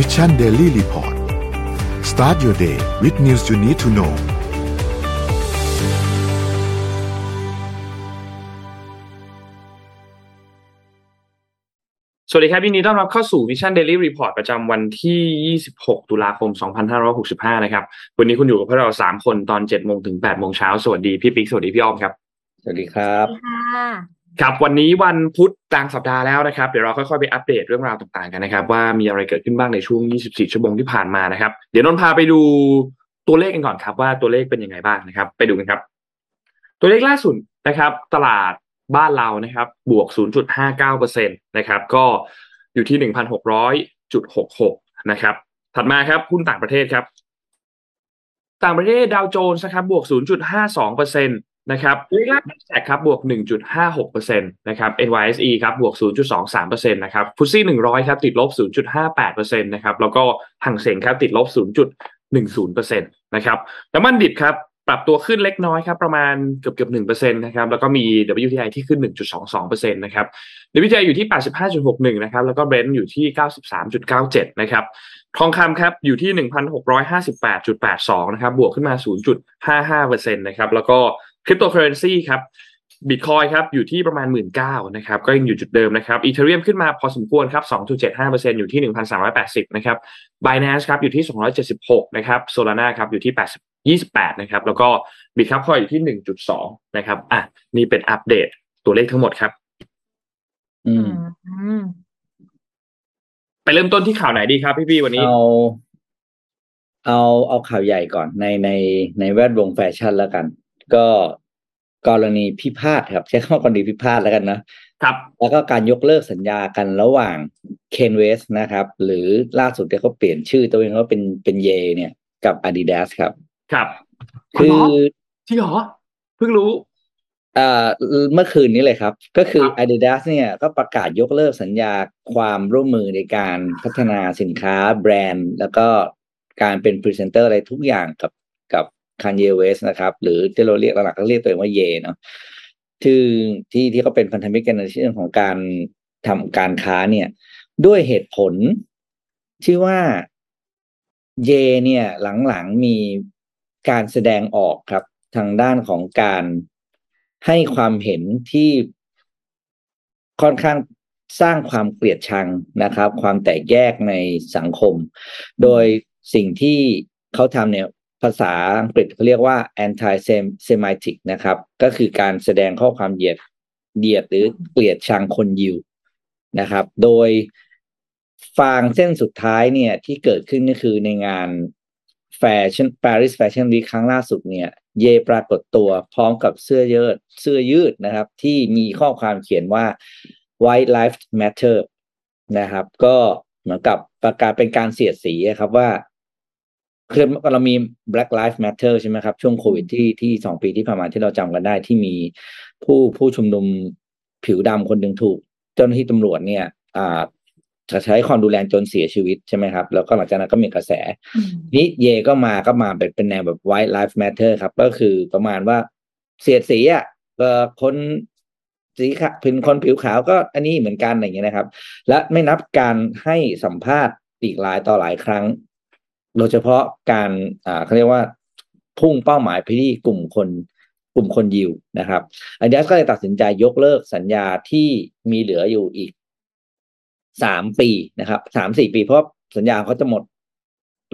Mission Daily Report start your day with news you need to know สวัสดีครับยินดีต้อนรับเข้าสู่ Mission Daily Report ประจำวันที่ 26 ตุลาคม 2565 นะครับ วันนี้คุณอยู่กับพวกเรา 3 คนตอน7โมงถึง8โมงเช้า สวัสดีพี่ปิ๊ก สวัสดีพี่อ้อมครับ สวัสดีครับสวัสดี ครับวันนี้วันพุธกลางสัปดาห์แล้วนะครับ เดี๋ยวเราค่อยๆไปอัปเดตเรื่องราวต่างๆกันนะครับ ว่ามีอะไรเกิดขึ้นบ้างในช่วง 24 ชั่วโมงที่ผ่านมานะครับ เดี๋ยวนนพาไปดูตัวเลขกันก่อนครับ ว่าตัวเลขเป็นยังไงบ้างนะครับ ไปดูกันครับ ตัวเลขล่าสุดนะครับ ตลาดบ้านเรานะครับ บวก 0.59%นะครับ ก็อยู่ที่ 1,600.66 นะครับ ถัดมาครับหุ้นต่างประเทศครับ ต่างประเทศดาวโจนส์นะครับบวก 0.52%น นะครับเลขแรกแจกครับบวก 1.56%นะครับ NYSE ครับบวก 0.23%นะครับฟุตซี่100 ครับติดลบ 0.58%นะครับแล้วก็หังเสงครับติดลบ 0.10%นะครับน้ำมันดิบครับปรับตัวขึ้นเล็กน้อยครับประมาณเกือบเกือบหนึ่งเปอร์เซ็นต์นะครับแล้วก็มี WTI ที่ขึ้น1.22เปอร์เซ็นต์นะครับ WTI อยู่ที่85.61นะครับแล้วก็ Brent อยู่ที่93.97นะครับทองคำครับอยู่ที่1,658.82นหกร้อยห้าสิบแปดจุดแปดสองนะครับบวกขึ้นมา0.55เปอร์เซ็นต์นะครับแล้วก็ คริปโตเคอเรนซีครับบิตคอยครับอยู่ที่ประมาณ 1 9ื่นนะครับก็ยังอยู่จุดเดิมนะครับอีเทเรียมขึ้นมาพอสมควรครับ 2.75%อยู่ที่ 1,380 นะครับ Binance ครับอยู่ที่ 276 นะครับ Solana ครับอยู่ที่ 80 28 นะครับ แล้วก็บิตครับคอยอยู่ที่ 1.2 นะครับอะนี่เป็นอัปเดตตัวเลขทั้งหมดครับ อืมอืมไปเริ่มต้นที่ข่าวไหนดีครับพี่พี่ๆวันนี้ เอาเอาเอาข่าวใหญ่ก่อนในในในแวดวงแฟชั่นแล้วกัน ก็กรณีพิพาทครับ ใช้คำว่ากรณีพิพาทแล้วกันนะครับ แล้วก็การยกเลิกสัญญากันระหว่างเคนเวสนะครับ หรือล่าสุดที่เขาเปลี่ยนชื่อตัวเองว่าเป็นเป็นเยเนี่ยกับ Adidas ครับ ครับ คือจริงเหรอเพิ่งรู้เอ่อเมื่อคืนนี้เลยครับ ก็คือครับ Adidas เนี่ยก็ประกาศยกเลิกสัญญาความร่วมมือในการพัฒนาสินค้าแบรนด์ แล้วก็การเป็นพรีเซนเตอร์อะไรทุกอย่างกับกับ Kanye West นะครับ หรือที่เราเรียกหลักๆก็เรียกตัวเองว่า Ye เนาะที่ที่ที่เขาเป็นพันธมิตรกันในเรื่องของการทำการค้าเนี่ย ด้วยเหตุผลที่ว่า Ye เนี่ย หลังๆมีการแสดงออกครับ ทางด้านของการให้ความเห็นที่ค่อนข้างสร้างความเกลียดชังนะครับ ความแตกแยกในสังคม โดยสิ่งที่เขาทำเนี่ย ภาษาอังกฤษเขาเรียกว่า anti semitic นะครับ ก็คือการแสดงข้อความเหยียดเหยียดหรือเกลียดชังคนยิวนะครับ โดยฟางเส้นสุดท้ายเนี่ยที่เกิดขึ้นก็คือในงานแฟชั่น Paris Fashion Week ครั้งล่าสุดเนี่ย เยปรากฏตัวพร้อมกับเสื้อยืดเสื้อยืดนะครับ ที่มีข้อความเขียนว่า White Lives Matter นะครับ ก็เหมือนกับประกาศเป็นการเสียดสีครับว่า คือเรามี Black Lives Matter ใช่ไหมครับ ช่วงโควิดที่ที่สองปีที่ผ่านมาที่เราจำกันได้ที่มีผู้ผู้ชุมนุมผิวดำคนหนึ่งถูก เจ้าหน้าที่ตำรวจเนี่ยอ่าจะใช้ความดูแลจนเสียชีวิตใช่ไหมครับ แล้วก็หลังจากนั้นก็มีกระแส นี่เยก็มาก็มาเป็นเป็นแนวแบบ white life matter ครับ ก็คือประมาณว่าเสียดสีอะเอ่อคนสีขาวเป็นคนผิวขาวก็อันนี้เหมือนกันอย่างเงี้ยนะครับ และไม่นับการให้สัมภาษณ์อีกหลายต่อหลายครั้ง โดยเฉพาะการอ่าเขาเรียกว่าพุ่งเป้าหมายไปที่กลุ่มคนกลุ่มคนยิวนะครับอันดัสก็เลยตัดสินใจยกเลิกสัญญาที่มีเหลืออยู่อีกสามปีนะครับสามสี่ปีเพราะสัญญาเขาจะหมด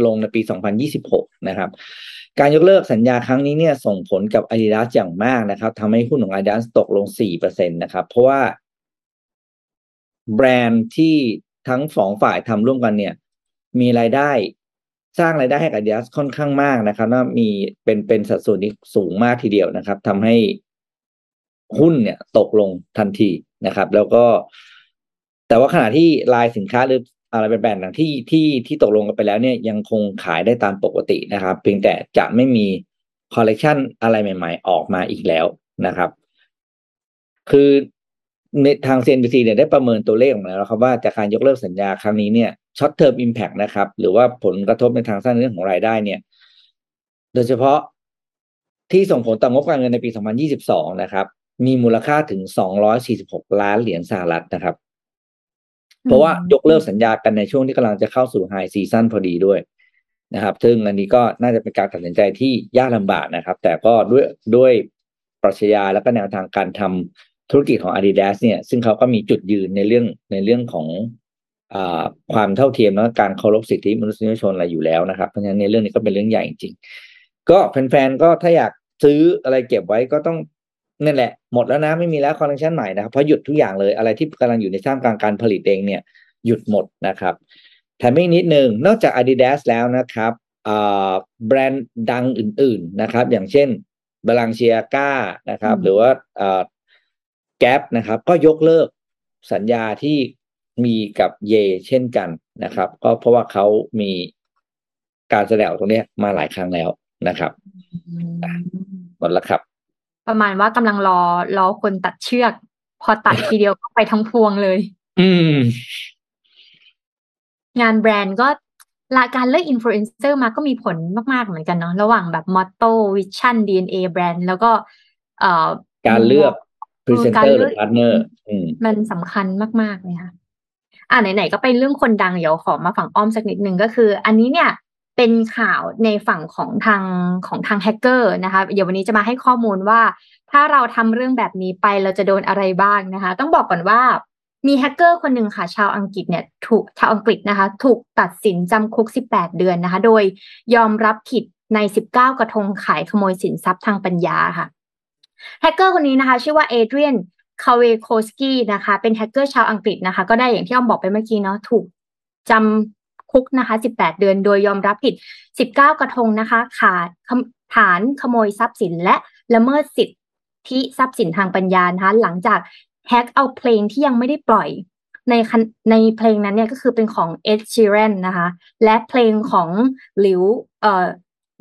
ลงในปี 2026 นะครับ การยกเลิกสัญญาครั้งนี้เนี่ยส่งผลกับ Adidas อย่างมากนะครับทำให้หุ้นของ Adidas ตกลง 4%นะครับ เพราะว่า แบรนด์ที่ทั้งสองฝ่ายทำร่วมกันเนี่ย มีรายได้ สร้างรายได้ให้กับ Adidas ค่อนข้างมากนะครับว่ามีเป็นเป็นสัดส่วนที่สูงมากทีเดียวนะครับทำให้หุ้นเนี่ยตกลงทันทีนะครับ แล้วก็ แต่ว่าขณะที่ไลน์สินค้าหรืออะไรเป็นแบรนด์ต่างที่ที่ที่ตกลงกันไปแล้วเนี่ยยังคงขายได้ตามปกตินะครับ เพียงแต่จะไม่มีคอลเลกชันอะไรใหม่ ๆ ออกมาอีกแล้วนะครับ คือในทาง CNBC เนี่ยได้ประเมินตัวเลขออกมาแล้วครับว่าจากการยกเลิกสัญญาครั้งนี้เนี่ย short-term impact นะครับ หรือว่าผลกระทบในทางสั้นเรื่องของรายได้เนี่ย โดยเฉพาะที่ส่งผลต่องบการเงินในปี 2022 นะครับ มีมูลค่าถึง 246 ล้านเหรียญสหรัฐนะครับ เพราะว่ายกเลิกสัญญากันในช่วงที่กำลังจะเข้าสู่ไฮซีซั o นพอดีด้วยนะครับ ซึ่งอันนี้ก็น่าจะเป็นการตัดสินใจที่ยากลำบากนะครับ แต่ก็ด้วยด้วยปรัชญาและก็แนวทางการทำธุรกิจของ Adidas เนี่ย ซึ่งเขาก็มีจุดยืนในเรื่องในเรื่องของ ความเท่าเทียมและการเคารพสิทธิมนุษยชนอะไรอยู่แล้วนะครับ เพราะฉะนั้นในเรื่องนี้ก็เป็นเรื่องใหญ่จริงๆก็แฟนๆก็ถ้าอยากซื้ออะไรเก็บไว้ก็ต้องนั่นแหละ หมดแล้วนะไม่มีแล้วคอลเลคชันใหม่นะครับเพราะหยุดทุกอย่างเลยอะไรที่กำลังอยู่ในท่ามกลางการผลิตเองเนี่ย หยุดหมดนะครับแถมอีกนิดนึงนอกจาก Adidas แล้วนะครับแบรนด์ดังอื่น ๆนะครับ อย่างเช่น Balenciaga นะครับ หรือว่า Gap นะครับ ก็ยกเลิกสัญญาที่ มีกับ Ye เช่นกันนะครับ ก็เพราะว่าเขามีการแสดงตรงนี้มาหลายครั้งแล้วนะครับหมดแล้วครับ ประมาณว่ากำลังรอรอคนตัดเชือก พอตัดทีเดียวก็ไปทั้งพวงเลย อืม งานแบรนด์ก็ละการเลือกอินฟลูเอนเซอร์มาก็มีผลมากๆเหมือนกันเนาะระหว่างแบบ motto vision DNA แบรนด์แล้วก็ เอ่อการเลือกพรีเซนเตอร์หรือ partnerมันสำคัญมาก ๆ เลยค่ะ อ่าไหนๆก็เป็นเรื่องคนดังเดี๋ยวขอมาฝั่งอ้อมสักนิดนึงก็คือ อันนี้เนี่ยเป็นข่าวในฝั่งของทางของทางแฮกเกอร์นะคะ เดี๋ยววันนี้จะมาให้ข้อมูลว่า ถ้าเราทำเรื่องแบบนี้ไปเราจะโดนอะไรบ้างนะคะ ต้องบอกก่อนว่ามีแฮกเกอร์คนหนึ่งค่ะ ชาวอังกฤษเนี่ยถูกชาวอังกฤษนะคะ ถูกตัดสินจำคุก 18 เดือนนะคะ โดยยอมรับผิดใน 19 กระทงขายขโมยสินทรัพย์ทางปัญญาค่ะแฮกเกอร์คนนี้นะคะ ชื่อว่า Adrian Kwiatkowski นะคะ เป็นแฮกเกอร์ชาวอังกฤษนะคะ ก็ได้อย่างที่อ้อมบอกไปเมื่อกี้เนาะถูกจำคุกนะคะ 18 เดือนโดยยอมรับผิด 19 กระทงนะคะ ข้อหาฐานขโมยทรัพย์สินและละเมิดสิทธิทรัพย์สินทางปัญญานะคะหลังจากแฮกเอาเพลงที่ยังไม่ได้ปล่อยในในเพลงนั้นเนี่ยก็คือเป็นของ Ed Sheeran นะคะ และเพลงของ Lilเอ่อ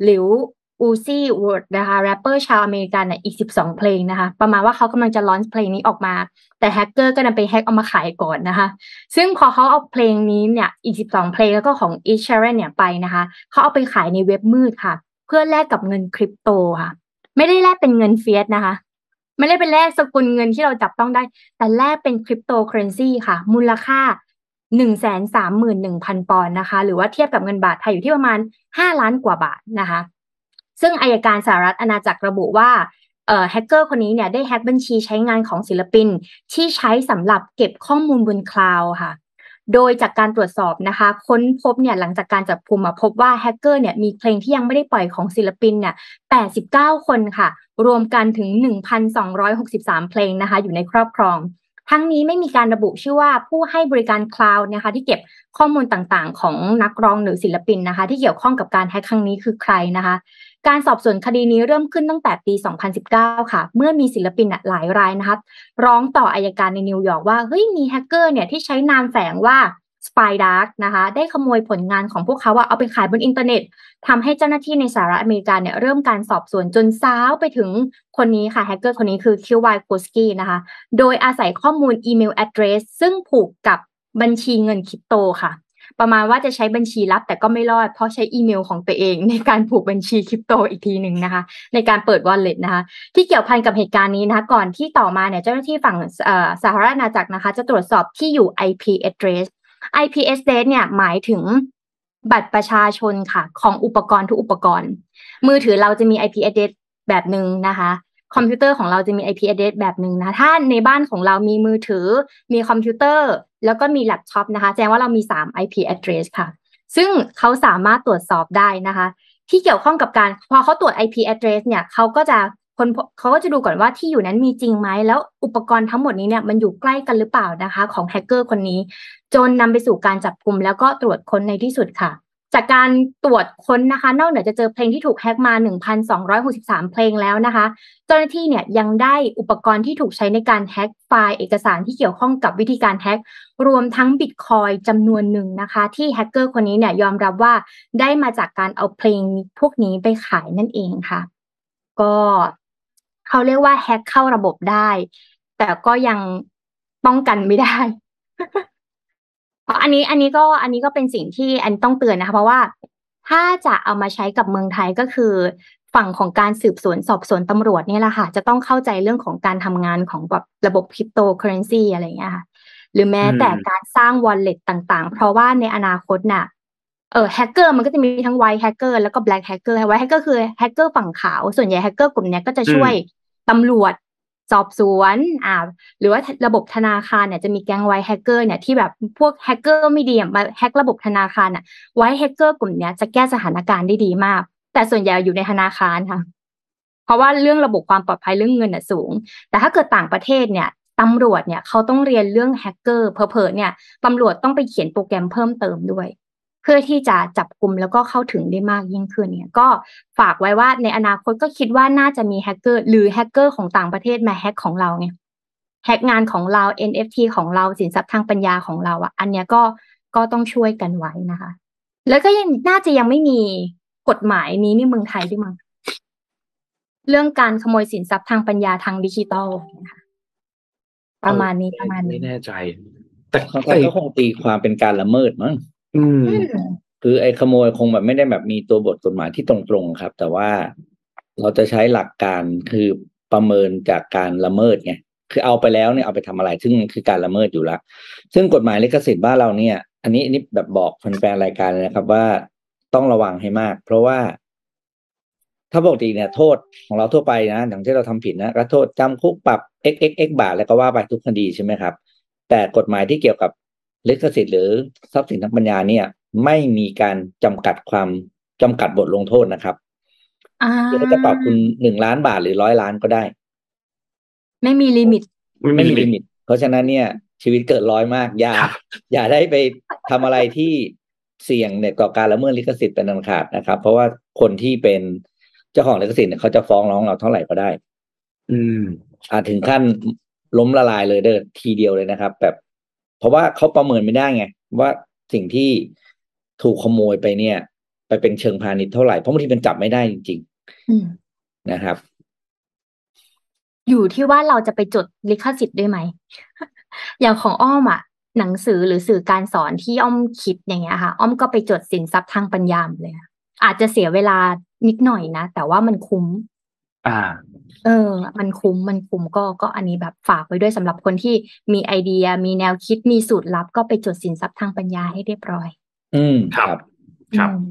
Lil Uzi Vert นะคะแรปเปอร์ชาวอเมริกันเนี่ยอีก 12 เพลงนะคะ ประมาณว่าเขากำลังจะ launch เพลงนี้ออกมา แต่แฮกเกอร์ก็นำไปแฮกเอามาขายก่อนนะคะ ซึ่งพอเขาเอาเพลงนี้เนี่ยอีก 12 เพลงแล้วก็ของ Ed Sheeran เนี่ยไปนะคะ เขาเอาไปขายในเว็บมืดค่ะ เพื่อแลกกับเงินคริปโตค่ะ ไม่ได้แลกเป็นเงิน fiat นะคะ ไม่ได้เป็นแลกสกุลเงินที่เราจับต้องได้ แต่แลกเป็นคริปโตเคอเรนซีค่ะ มูลค่าหนึ่งแสนสามหมื่นหนึ่งพันปอนด์นะคะ หรือว่าเทียบกับเงินบาทไทยอยู่ที่ประมาณห้าล้านกว่าบาทนะคะ ซึ่งอัยการสหราชอาณาจักรระบุว่าแฮกเกอร์คนนี้เนี่ยได้แฮกบัญชีใช้งานของศิลปิน ที่ใช้สำหรับเก็บข้อมูลบนคลาวด์ค่ะ โดยจากการตรวจสอบนะคะ ค้นพบเนี่ยหลังจากการจับกลุ่มพบว่าแฮกเกอร์เนี่ยมีเพลงที่ยังไม่ได้ปล่อยของศิลปินเนี่ย89 คนค่ะ รวมกันถึง 1,263 เพลงนะคะ อยู่ในครอบครอง ทั้งนี้ไม่มีการระบุชื่อว่าผู้ให้บริการคลาวด์นะคะ ที่เก็บข้อมูลต่างๆ ของนักร้องหรือศิลปินนะคะ ที่เกี่ยวข้องกับการแฮกครั้งนี้คือใครนะคะ การสอบสวนคดีนี้เริ่มขึ้นตั้งแต่ปี 2019 ค่ะ เมื่อมีศิลปินหลายรายนะคะร้องต่ออัยการในนิวยอร์กว่า เฮ้ย มีแฮกเกอร์เนี่ยที่ใช้นามแฝงว่า Spirdark นะคะ ได้ขโมยผลงานของพวกเขาว่าเอาไปขายบนอินเทอร์เน็ตทำให้เจ้าหน้าที่ในสหรัฐอเมริกาเนี่ยเริ่มการสอบสวนจนสาวไปถึงคนนี้ค่ะแฮกเกอร์คนนี้คือ Kwiatkowski นะคะ โดยอาศัยข้อมูลอีเมล address ซึ่งผูกกับบัญชีเงินคริปโตค่ะ ประมาณว่าจะใช้บัญชีลับ แต่ก็ไม่รอด เพราะใช้อีเมลของตัวเองในการผูกบัญชีคริปโตอีกทีหนึ่งนะคะ ในการเปิด wallet นะคะ ที่เกี่ยวพันกับเหตุการณ์นี้นะคะ ก่อนที่ต่อมาเนี่ยเจ้าหน้าที่ฝั่งสหราชอาณาจักรนะคะ จะตรวจสอบที่อยู่ IP address IP address เนี่ยหมายถึงบัตรประชาชนค่ะ ของอุปกรณ์ทุกอุปกรณ์ มือถือเราจะมี IP address แบบหนึ่งนะคะ คอมพิวเตอร์ของเราจะมี IP address แบบหนึ่งนะ ถ้าในบ้านของเรามีมือถือ มีคอมพิวเตอร์ แล้วก็มีแล็ปท็อปนะคะแสดงว่าเรามี 3 IP address ค่ะ ซึ่งเขาสามารถตรวจสอบได้นะคะ ที่เกี่ยวข้องกับการ พอเขาตรวจ IP address เนี่ยเขาก็จะค้นเขาก็จะดูก่อนว่าที่อยู่นั้นมีจริงไหม แล้วอุปกรณ์ทั้งหมดนี้เนี่ยมันอยู่ใกล้กันหรือเปล่านะคะ ของแฮกเกอร์คนนี้ จนนำไปสู่การจับกลุ่มแล้วก็ตรวจค้นในที่สุดค่ะ จากการตรวจค้นนะคะ นอกเหนือจะเจอเพลงที่ถูกแฮกมา 1,263 เพลงแล้วนะคะ เจ้าหน้าที่เนี่ยยังได้อุปกรณ์ที่ถูกใช้ในการแฮกไฟล์เอกสารที่เกี่ยวข้องกับวิธีการแฮกรวมทั้งบิตคอยจำนวนหนึ่งนะคะ ที่แฮกเกอร์คนนี้เนี่ยยอมรับว่าได้มาจากการเอาเพลงพวกนี้ไปขายนั่นเองค่ะ ก็เขาเรียกว่าแฮกเข้าระบบได้ แต่ก็ยังป้องกันไม่ได้ อันนี้อันนี้ก็อันนี้ก็เป็นสิ่งที่อันต้องเตือนนะคะ เพราะว่าถ้าจะเอามาใช้กับเมืองไทยก็คือ ฝั่งของการสืบสวนสอบสวนตำรวจเนี่ยแหละค่ะ จะต้องเข้าใจเรื่องของการทำงานของแบบระบบคริปโตเคอเรนซีอะไรเงี้ยค่ะ หรือแม้อืมแต่การสร้าง wallet ต่างๆ เพราะว่าในอนาคตน่ะเออแฮกเกอร์มันก็จะมีทั้ง white hacker แล้วก็ black hacker white hacker คือแฮกเกอร์ฝั่งขาว ส่วนใหญ่แฮกเกอร์กลุ่มเนี้ยก็จะช่วยตำรวจ สอบสวนอ่าหรือว่าระบบธนาคารเนี่ยจะมีแก๊ง white hacker เนี่ยที่แบบพวกแฮกเกอร์ไม่ดีมาแฮกระบบธนาคารอะ white hacker กลุ่มเนี้ยจะแก้สถานการณ์ได้ดีมาก แต่ส่วนใหญ่อยู่ในธนาคารค่ะ เพราะว่าเรื่องระบบความปลอดภัยเรื่องเงินน่ะสูง แต่ถ้าเกิดต่างประเทศเนี่ยตำรวจเนี่ยเขาต้องเรียนเรื่องแฮกเกอร์เพอเพอเนี่ยตำรวจต้องไปเขียนโปรแกรมเพิ่มเติมด้วย เพื่อที่จะจับกลุ่มแล้วก็เข้าถึงได้มากยิ่งขึ้นเนี่ยก็ฝากไว้ว่าในอนาคตก็คิดว่าน่าจะมีแฮกเกอร์หรือแฮกเกอร์ของต่างประเทศมาแฮกของเราไงแฮกงานของเรา NFT ของเราสินทรัพย์ทางปัญญาของเราอะ อันเนี้ยก็ก็ต้องช่วยกันไว้นะคะ แล้วก็ยังน่าจะยังไม่มีกฎหมายนี้ในเมืองไทยด้วยมั้งเรื่องการขโมยสินทรัพย์ทางปัญญาทางดิจิตอลนะคะประมาณนี้ประมาณไม่นี้แน่ใจ แต่ของไทแต่ยก็คงตีความเป็นการละเมิดมั้ง อืม คือไอ้ขโมยคงแบบไม่ได้แบบมีตัวบทกฎหมายที่ตรงๆครับ แต่ว่าเราจะใช้หลักการคือประเมินจากการละเมิดไงคือเอาไปแล้วเนี่ยเอาไปทำอะไรซึ่งคือการละเมิดอยู่ล้วซึ่งกฎหมายลิขสิทธิ์บ้านเราเนี่ย อันนี้อันนี้แบบบอกแฟนๆรายการเลยนะครับว่าต้องระวังให้มาก เพราะว่า ถ้าปกติเนี่ย โทษของเราทั่วไปนะอย่างที่เราทำผิดนะก็โทษจำคุกปรับ x x x บาทแล้วก็ว่าไปทุกคดีใช่ไหมครับ แต่กฎหมายที่เกี่ยวกับ ลิขสิทธิ์หรือทรัพย์สินทางปัญญาเนี่ย ไม่มีการจำกัดความจำกัดบทลงโทษนะครับอ่าคือเขาจะปรับคุณหนึ่งล้านบาทหรือร้อยล้านก็ได้ ไม่มี limit ไม่มี limit เพราะฉะนั้นเนี่ย ชีวิตเกิดร้อยมาก อย่าครับอย่าได้ไปทำอะไรที่เสี่ยงเนี่ยต่อการละเมิดลิขสิทธิ์เป็นอันขาดนะครับ เพราะว่าคนที่เป็นเจ้าของลิขสิทธิ์เนี่ยเขาจะฟ้องร้องเราเท่าไหร่ก็ได้ อืมอาจถึงขั้นล้มละลายเลยเด้อทีเดียวเลยนะครับ แบบเพ ราะว่าเขาประเมินไม่ได้ไง ว่าสิ่งที่ถูกขโมยไปเนี่ย ไปเป็นเชิงพาณิชย์เท่าไหร่เพราะบางทีมันจับไม่ได้จริงอืมๆนะครับ อยู่ที่ว่าเราจะไปจดลิขสิทธิ์ด้วยไหม อย่างของอ้อมอะหนังสือหรือสื่อการสอนที่อ้อมคิดอย่างเงี้ยค่ะ อ้อมก็ไปจดสินทรัพย์ทางปัญญาหมดเลยค่ะอาจจะเสียเวลานิดหน่อยนะ แต่ว่ามันคุ้ม อ่า เออ มันคุ้ม มันคุ้มก็ ก็อันนี้แบบฝากไว้ด้วยสำหรับคนที่มีไอเดีย มีแนวคิด มีสูตรลับ ก็ไปจดสินทรัพย์ทางปัญญาให้เรียบร้อย อืม ครับ ครับอืม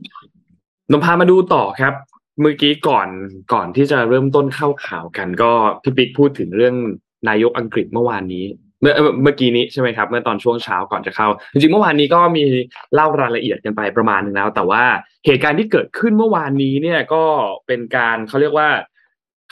นมพามาดูต่อครับ เมื่อกี้ก่อน ก่อนที่จะเริ่มต้นเข้าข่าวกัน ก็พี่ปิ๊กพูดถึงเรื่องนายกอังกฤษเมื่อวานนี้ เมื่อเอ่อเมื่อกี้นี้ใช่ไหมครับ เมื่อตอนช่วงเช้าก่อนจะเข้า จริงๆเมื่อวานนี้ก็มีเล่ารายละเอียดกันไปประมาณหนึงแล้ว แต่ว่าเหตุการณ์ที่เกิดขึ้นเมื่อวานนี้เนี่ยก็เป็นการเขาเรียกว่า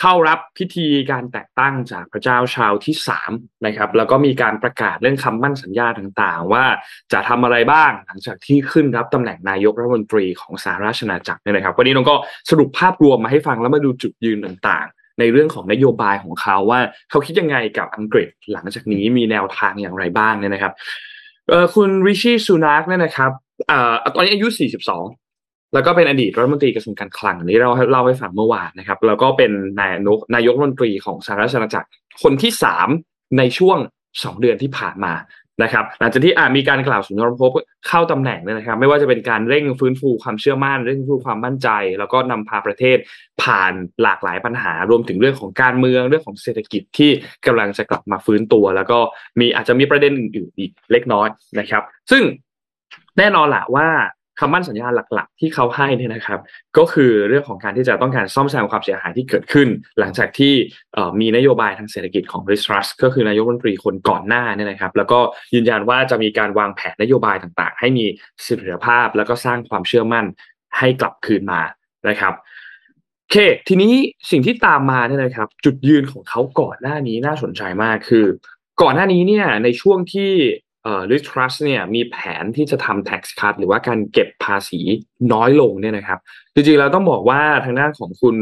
เข้ารับพิธีการแต่งตั้งจากพระเจ้าชาวที่สามนะครับ แล้วก็มีการประกาศเรื่องคำมั่นสัญญาต่างๆ ว่าจะทำอะไรบ้างหลังจากที่ขึ้นรับตำแหน่งนายกรัฐมนตรีของสหราชอาณจักรเนี่ยนะครับ วันนี้น้องก็สรุปภาพรวมมาให้ฟังแล้วมาดูจุดยืนต่างๆ ในเรื่องของนโยบายของเขาว่าเขาคิดยังไงกับอังกฤษหลังจากนี้มีแนวทางอย่างไรบ้างเนี่ยนะครับคุณริชี่ซูนักเนี่ยนะครับอตอนนี้อายุ 42 แล้วก็เป็นอดีตรัฐมนตรีกระทรวงการคลังอันนี้เราเล่าให้ฟังเมื่อวานนะครับ แล้วก็เป็นนายกนายกรัฐมนตรีของสหราชอาณาจักรคนที่สามในช่วงสองเดือนที่ผ่านมานะครับหลังจากที่อามีการกล่าวสุนทรภพเข้าตำแหน่งเนี่ยนะครับ ไม่ว่าจะเป็นการเร่งฟื้นฟูความเชื่อมั่นเร่งฟื้นฟูความมั่นใจ แล้วก็นำพาประเทศผ่านหลากหลายปัญหารวมถึงเรื่องของการเมืองเรื่องของเศรษฐกิจที่กำลังจะกลับมาฟื้นตัว แล้วก็มีอาจจะมีประเด็นอื่นๆอีกเล็กน้อยนะครับ ซึ่งแน่นอนแหละว่า คำมั่นสัญญาหลัก ๆ ที่เขาให้นี่นะครับ ก็คือเรื่องของการที่จะต้องการซ่อมแซมความเสียหายที่เกิดขึ้น หลังจากที่มีนโยบายทางเศรษฐกิจของริสทรัสก็คือนายกรัฐมนตรีคนก่อนหน้านี่นะครับ แล้วก็ยืนยันว่าจะมีการวางแผนนโยบายต่างๆ ให้มีเสถียรภาพ แล้วก็สร้างความเชื่อมั่นให้กลับคืนมานะครับโอเค ทีนี้สิ่งที่ตามมาเนี่ยนะครับ จุดยืนของเขาก่อนหน้านี้น่าสนใจมากคือ ก่อนหน้านี้เนี่ยในช่วงที่ เอ่อ Liz Truss เนี่ยมีแผนที่จะทำ tax cut หรือว่าการเก็บภาษีน้อยลงเนี่ยนะครับ จริงๆเราต้องบอกว่าทางด้านของคุณ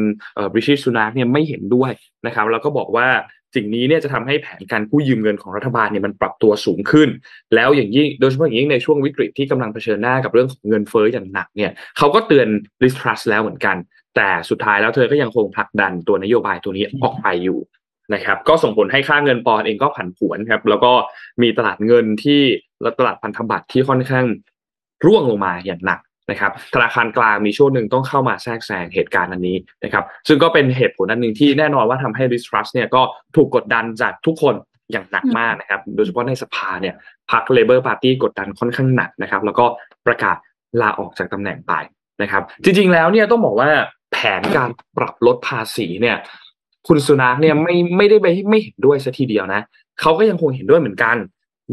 บริชิสุนักเนี่ยไม่เห็นด้วยนะครับ แล้วก็บอกว่าสิ่งนี้เนี่ยจะทำให้แผนการกู้ยืมเงินของรัฐบาลเนี่ยมันปรับตัวสูงขึ้น แล้วอย่างยิ่งโดยเฉพาะอย่างยิ่งในช่วงวิกฤตที่กำลังเผชิญหน้ากับเรื่องของเงินเฟ้ออย่างหนักเนี่ยเขาก็เตือน Liz Truss แล้วเหมือนกัน แต่สุดท้ายแล้วเธอก็ยังคงผลักดันตัวนโยบายตัวนี้ออกไปอยู่ นะครับก็ส่งผลให้ค่าเงินปอนด์เองก็ผันผวนครับแล้วก็มีตลาดเงินที่และตลาดพันธบัตรที่ค่อนข้างร่วงลงมาอย่างหนักนะครับธนาคารกลางมีช่วงหนึ่งต้องเข้ามาแทรกแซงเหตุการณ์อันนี้นะครับซึ่งก็เป็นเหตุผลอันหนึ่งที่แน่นอนว่าทำให้ Liz Truss เนี่ยก็ถูกกดดันจากทุกคนอย่างหนักมากนะครับโดยเฉพาะในสภาเนี่ยพรรค Labour Party กดดันค่อนข้างหนักนะครับแล้วก็ประกาศลาออกจากตำแหน่งไปนะครับจริงๆแล้วเนี่ยต้องบอกว่าแผนการปรับลดภาษีเนี่ย คุณสุนัขเนี่ยไม่ไม่ได้ไปไม่เห็นด้วยสัทีเดียวนะเขาก็ยังคงเห็นด้วยเหมือนกัน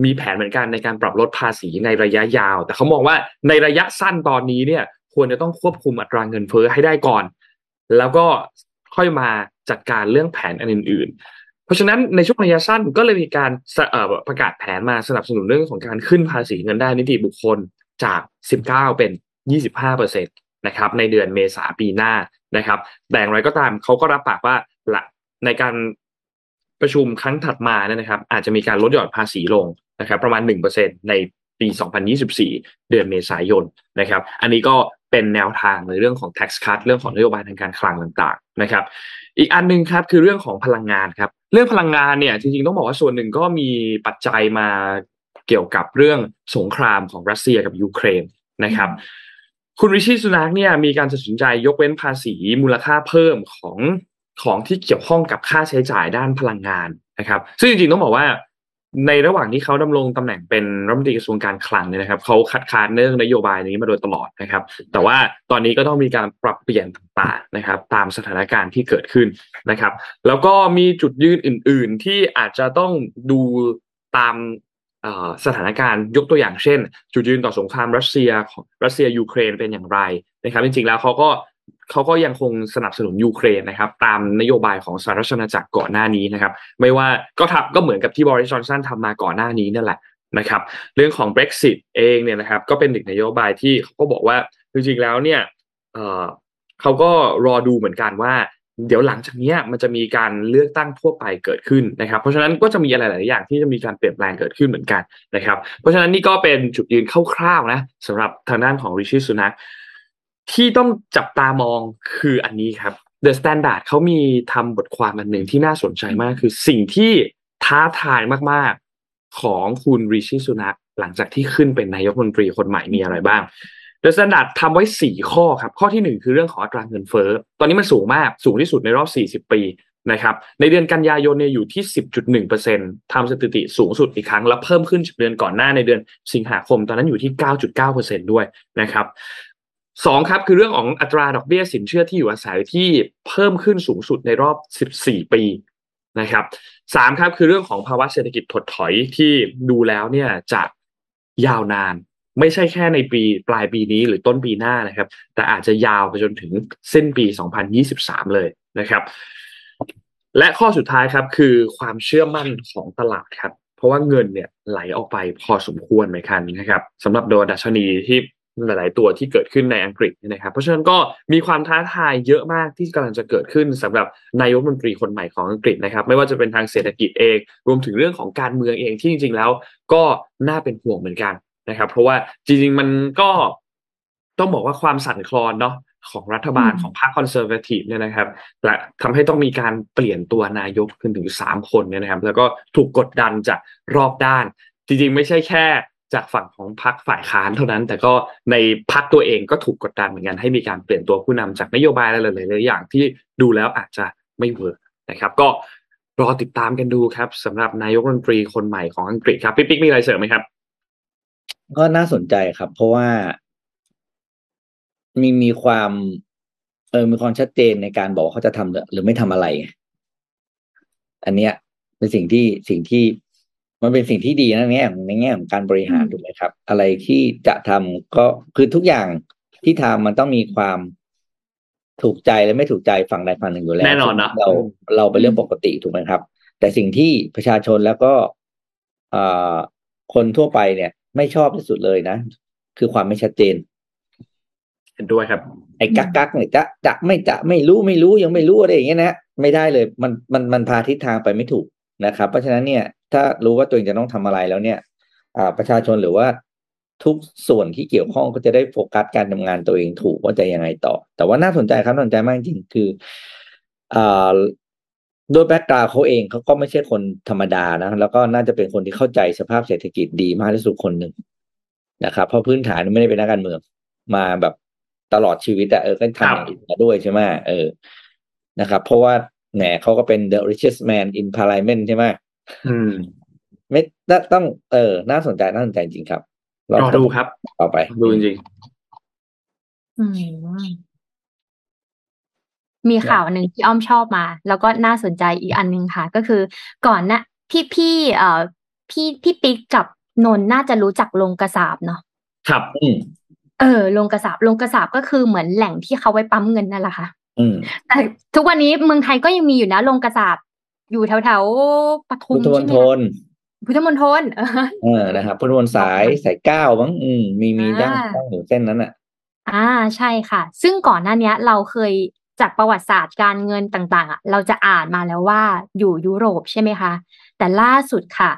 มีแผนเหมือนกันในการปรับลดภาษีในระยะยาว แต่เขามองว่าในระยะสั้นตอนนี้เนี่ย ควรจะต้องควบคุมอัตราเงินเฟ้อให้ได้ก่อน แล้วก็ค่อยมาจัดการเรื่องแผนอันอื่น ๆ เพราะฉะนั้นในช่วงระยะสั้นก็เลยมีการประกาศแผนมาสนับสนุนเรื่องของการขึ้นภาษีเงินได้นิติบุคคลจาก 19 เป็น 25%นต์ะครับในเดือนเมษาปีหน้านะครับแต่อย่างไรก็ตามเขาก็รับปากว่าละในการประชุมครั้งถัดมาเนี่ยนะครับ อาจจะมีการลดหย่อนภาษีลงนะครับ ประมาณ 1%ในปี 2024 เดือนเมษายนนะครับ อันนี้ก็เป็นแนวทางในเรื่องของ tax cut เรื่องของนโยบายทางการคลังต่างๆนะครับ อีกอันนึงครับคือเรื่องของพลังงานครับ เรื่องพลังงานเนี่ยจริงๆต้องบอกว่าส่วนหนึ่งก็มีปัจจัยมาเกี่ยวกับเรื่องสงครามของรัสเซียกับยูเครนนะครับ คุณริชิสุนักเนี่ยมีการตัดสินใจยกเว้นภาษีมูลค่าเพิ่มของของที่เกี่ยวข้องกับค่าใช้จ่ายด้านพลังงานนะครับ ซึ่งจริงๆต้องบอกว่าในระหว่างที่เขาดำรงตำแหน่งเป็นรัฐมนตรีกระทรวงการคลังเนี่ยนะครับเขาคัดค้านเรื่องนโยบายนี้มาโดยตลอดนะครับ แต่ว่าตอนนี้ก็ต้องมีการปรับเปลี่ยนต่างๆนะครับ ตามสถานการณ์ที่เกิดขึ้นนะครับ แล้วก็มีจุดยืนอื่น ๆ ที่อาจจะต้องดูตาม สถานการณ์ยกตัวอย่างเช่น จุดยืนต่อสงครามรัสเซียรัสเซียยูเครนเป็นอย่างไรนะครับ จริงๆแล้วเขาก็เขาก็ยังคงสนับสนุนยูเครนนะครับ ตามนโยบายของสหรัฐอาณาจักรก่อนหน้านี้นะครับ ไม่ว่าก็ทำก็เหมือนกับที่บริษัทจอนสันทำมาก่อนหน้านี้นั่นแหละนะครับ เรื่องของ Brexit เองเนี่ยนะครับ ก็เป็นหนึ่งนโยบายที่เขาก็บอกว่าจริงๆแล้วเนี่ยเเขาก็รอดูเหมือนกันว่า เดี๋ยวหลังจากนี้มันจะมีการเลือกตั้งทั่วไปเกิดขึ้นนะครับ เพราะฉะนั้นก็จะมีอะไรหลายอย่างที่จะมีการเปลี่ยนแปลงเกิดขึ้นเหมือนกันนะครับ เพราะฉะนั้นนี่ก็เป็นจุดยืนคร่าวๆนะสำหรับทางด้านของริชิสุนักที่ต้องจับตามองคืออันนี้ครับ The Standard เขามีทำบทความอันหนึ่งที่น่าสนใจมากคือสิ่งที่ท้าทายมากๆของคุณริชิสุนักหลังจากที่ขึ้นเป็นนายกมนตรีคนใหม่มีอะไรบ้าง The Standard ทำไว้สี่ข้อครับ ข้อที่หนึ่งคือเรื่องของอัตราเงินเฟ้อ ตอนนี้มันสูงมาก สูงที่สุดในรอบ 40 ปีนะครับ ในเดือนกันยายนเนี่ยอยู่ที่ 10.1%ทำสถิติสูงสุดอีกครั้ง แล้วเพิ่มขึ้นจากเดือนก่อนหน้าในเดือนสิงหาคม ตอนนั้นอยู่ที่ 9.9%ด้วยนะครับสองครับคือเรื่องของอัตราดอกเบี้ยสินเชื่อที่อยู่อาศัยที่เพิ่มขึ้นสูงสุดในรอบ 14 ปีนะครับสามครับคือเรื่องของภาวะเศรษฐกิจถดถอยที่ดูแล้วเนี่ยจะยาวนาน ไม่ใช่แค่ในปีปลายปีนี้หรือต้นปีหน้านะครับ แต่อาจจะยาวไปจนถึงสิ้นปี 2023 เลยนะครับ และข้อสุดท้ายครับคือความเชื่อมั่นของตลาดครับ เพราะว่าเงินเนี่ยไหลออกไปพอสมควรเหมือนกันนะครับสำหรับโดดัชนีที่หลาย ๆ ตัวที่เกิดขึ้นในอังกฤษนะครับ เพราะฉะนั้นก็มีความท้าทายเยอะมากที่กำลังจะเกิดขึ้นสำหรับนายกรัฐมนตรีคนใหม่ของอังกฤษนะครับ ไม่ว่าจะเป็นทางเศรษฐกิจเอง รวมถึงเรื่องของการเมืองเองที่จริง ๆ แล้ว ก็น่าเป็นห่วงเหมือนกัน นะครับ เพราะว่าจริงๆมันก็ต้องบอกว่าความสั่นคลอนเนาะของรัฐบาลของพรรค Conservative เนี่ยนะครับและทำให้ต้องมีการเปลี่ยนตัวนายกขึ้นถึงสามคนเนี่ยนะครับ แล้วก็ถูกกดดันจากรอบด้าน จริงๆ ไม่ใช่แค่จากฝั่งของพรรคฝ่ายค้านเท่านั้น แต่ก็ในพรรคตัวเองก็ถูกกดดันเหมือนกันให้มีการเปลี่ยนตัวผู้นำจากนโยบายอะไรหลายๆอย่างที่ดูแล้วอาจจะไม่ work นะครับ ก็รอติดตามกันดูครับสำหรับนายกรัฐมนตรีคนใหม่ของอังกฤษครับปิ๊กปิ๊กมีอะไรเสริมไหมครับ ก็น่าสนใจครับ เพราะว่ามีมีความเออมีความชัดเจนในการบอกเขาจะทำหรือไม่ทำอะไร อันเนี้ยเป็นสิ่งที่สิ่งที่มันเป็นสิ่งที่ดีนะในแง่ในแง่ของการบริหารถูกไหมครับ อะไรที่จะทำก็คือทุกอย่างที่ทำมันต้องมีความถูกใจและไม่ถูกใจฝั่งใดฝั่งหนึ่งอยู่แล้วแน่นอนนะเราเราเป็นเรื่องปกติถูกไหมครับ แต่สิ่งที่ประชาชนแล้วก็อ่าคนทั่วไปเนี่ย ไม่ชอบที่สุดเลยนะ คือความไม่ชัดเจน เห็นด้วยครับ ไอ้กักกักเนี่ยจะจะไม่จะไม่รู้ไม่รู้ยังไม่รู้อะไรอย่างเงี้ยนะไม่ได้เลย มันมันมันพาทิศทางไปไม่ถูกนะครับ เพราะฉะนั้นเนี่ย ถ้ารู้ว่าตัวเองจะต้องทำอะไรแล้วเนี่ยประชาชนหรือว่าทุกส่วนที่เกี่ยวข้องก็จะได้โฟกัสการทำงานตัวเองถูกว่าจะยังไงต่อ แต่ว่าน่าสนใจครับน่าสนใจมากจริงคืออ่า โดยแบ็กกราวเขาเองเขาก็ไม่ใช่คนธรรมดานะ แล้วก็น่าจะเป็นคนที่เข้าใจสภาพเศรษฐกิจดีมากที่สุดคนหนึ่งนะครับ เพราะพื้นฐานไม่ได้เป็นนักการเมืองมาแบบตลอดชีวิตอะเออก็ทำมาด้วยใช่ไหมเออนะครับ เพราะว่าแหนเขาก็เป็น the richest man in parliament ใช่ไหมไม่ต้องเออ น่าสนใจน่าสนใจจริงครับรอดูครับ ต่อไปดูจริงอืม มีข่าวหนึ่งที่อ้อมชอบมา แล้วก็น่าสนใจอีกอันหนึงค่ะ ก็คือก่อนนะพี่พี่เอ่อพี่พี่ปิ๊กกับนนท์น่าจะรู้จักลงกระสาบเนาะครับอืมเออลงกระสาบลงกระสาบก็คือเหมือนแหล่งที่เขาไว้ปั๊มเงินนั่นแหละค่ะอืมแต่ทุกวันนี้เมืองไทยก็ยังมีอยู่นะลงกระสาบอยู่แถวแถวๆปทุพุมทธมใช่ณไหมฑคะลพุทธมณฑลเออเออนะครับพุทธมณฑลสายสายเก้ามั้งอืมมีมีอ่าย่างตั้งอยู่เส้นนั้นอะอ่าใช่ค่ะ ซึ่งก่อนหน้าเนี้ยเราเคย จากประวัติศาสตร์การเงินต่างๆ เราจะอ่านมาแล้วว่าอยู่ยุโรปใช่ไหมคะ แต่ล่าสุดค่ะ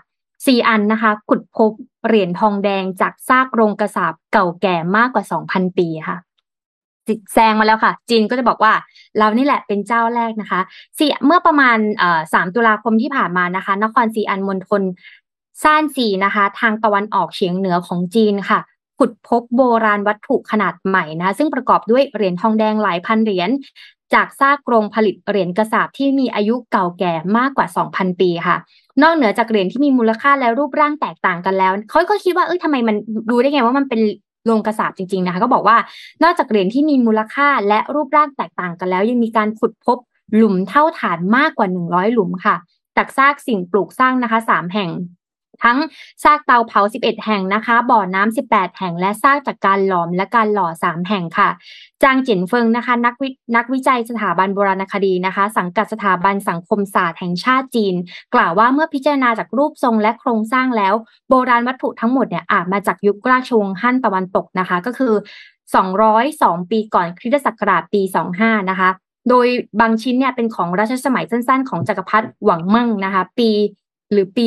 ซีอันนะคะ ขุดพบเหรียญทองแดงจากซากโรงกระสาบเก่าแก่มากกว่า 2,000 ปีค่ะจิแซงมาแล้วค่ะ จีนก็จะบอกว่า เรานี่แหละเป็นเจ้าแรกนะคะซีเมื่อประมาณเอ่อ3ตุลาคมที่ผ่านมานะคะ นครซีอันมณฑลซ่านซีนะคะ ทางตะวันออกเฉียงเหนือของจีนค่ะ ขุดพบโบราณวัตถุขนาดใหม่นะซึ่งประกอบด้วยเหรียญทองแดงหลายพันเหรียญจากซากโรงผลิตเหรียญกระสาบที่มีอายุเก่าแก่มากกว่า 2,000 ปีค่ะ นอกเหนือจากเหรียญที่มีมูลค่าและรูปร่างแตกต่างกันแล้ว เขาก็คิดว่าเอ้ยทำไมมันรู้ได้ไงว่ามันเป็นโรงกระสาบจริงๆนะคะก็บอกว่านอกจากเหรียญที่มีมูลค่าและรูปร่างแตกต่างกันแล้ว ยังมีการขุดพบหลุมเท่าฐานมากกว่า 100 หลุมค่ะจากซากสิ่งปลูกสร้างนะคะสามแห่ง ทั้งซากเตาเผา 11 แห่งนะคะ บ่อน้ำ18 แห่ง และซากจากการหลอมและการหล่อ 3 แห่งค่ะ จางจินเฟิงนะคะ นักวินักวิจัยสถาบันโบราณคดีนะคะ สังกัดสถาบันสังคมศาสตร์แห่งชาติจีน กล่าวว่าเมื่อพิจารณาจากรูปทรงและโครงสร้างแล้ว โบราณวัตถุทั้งหมดเนี่ยอาจมาจากยุคราชวงศ์ฮั่นตะวันตกนะคะ ก็คือ 202 ปีก่อนคริสตศักราชปี 25 นะคะ โดยบางชิ้นเนี่ยเป็นของรัชสมัยสั้นๆ ของจักรพรรดิหวังมั่งนะคะ ปี หรือปี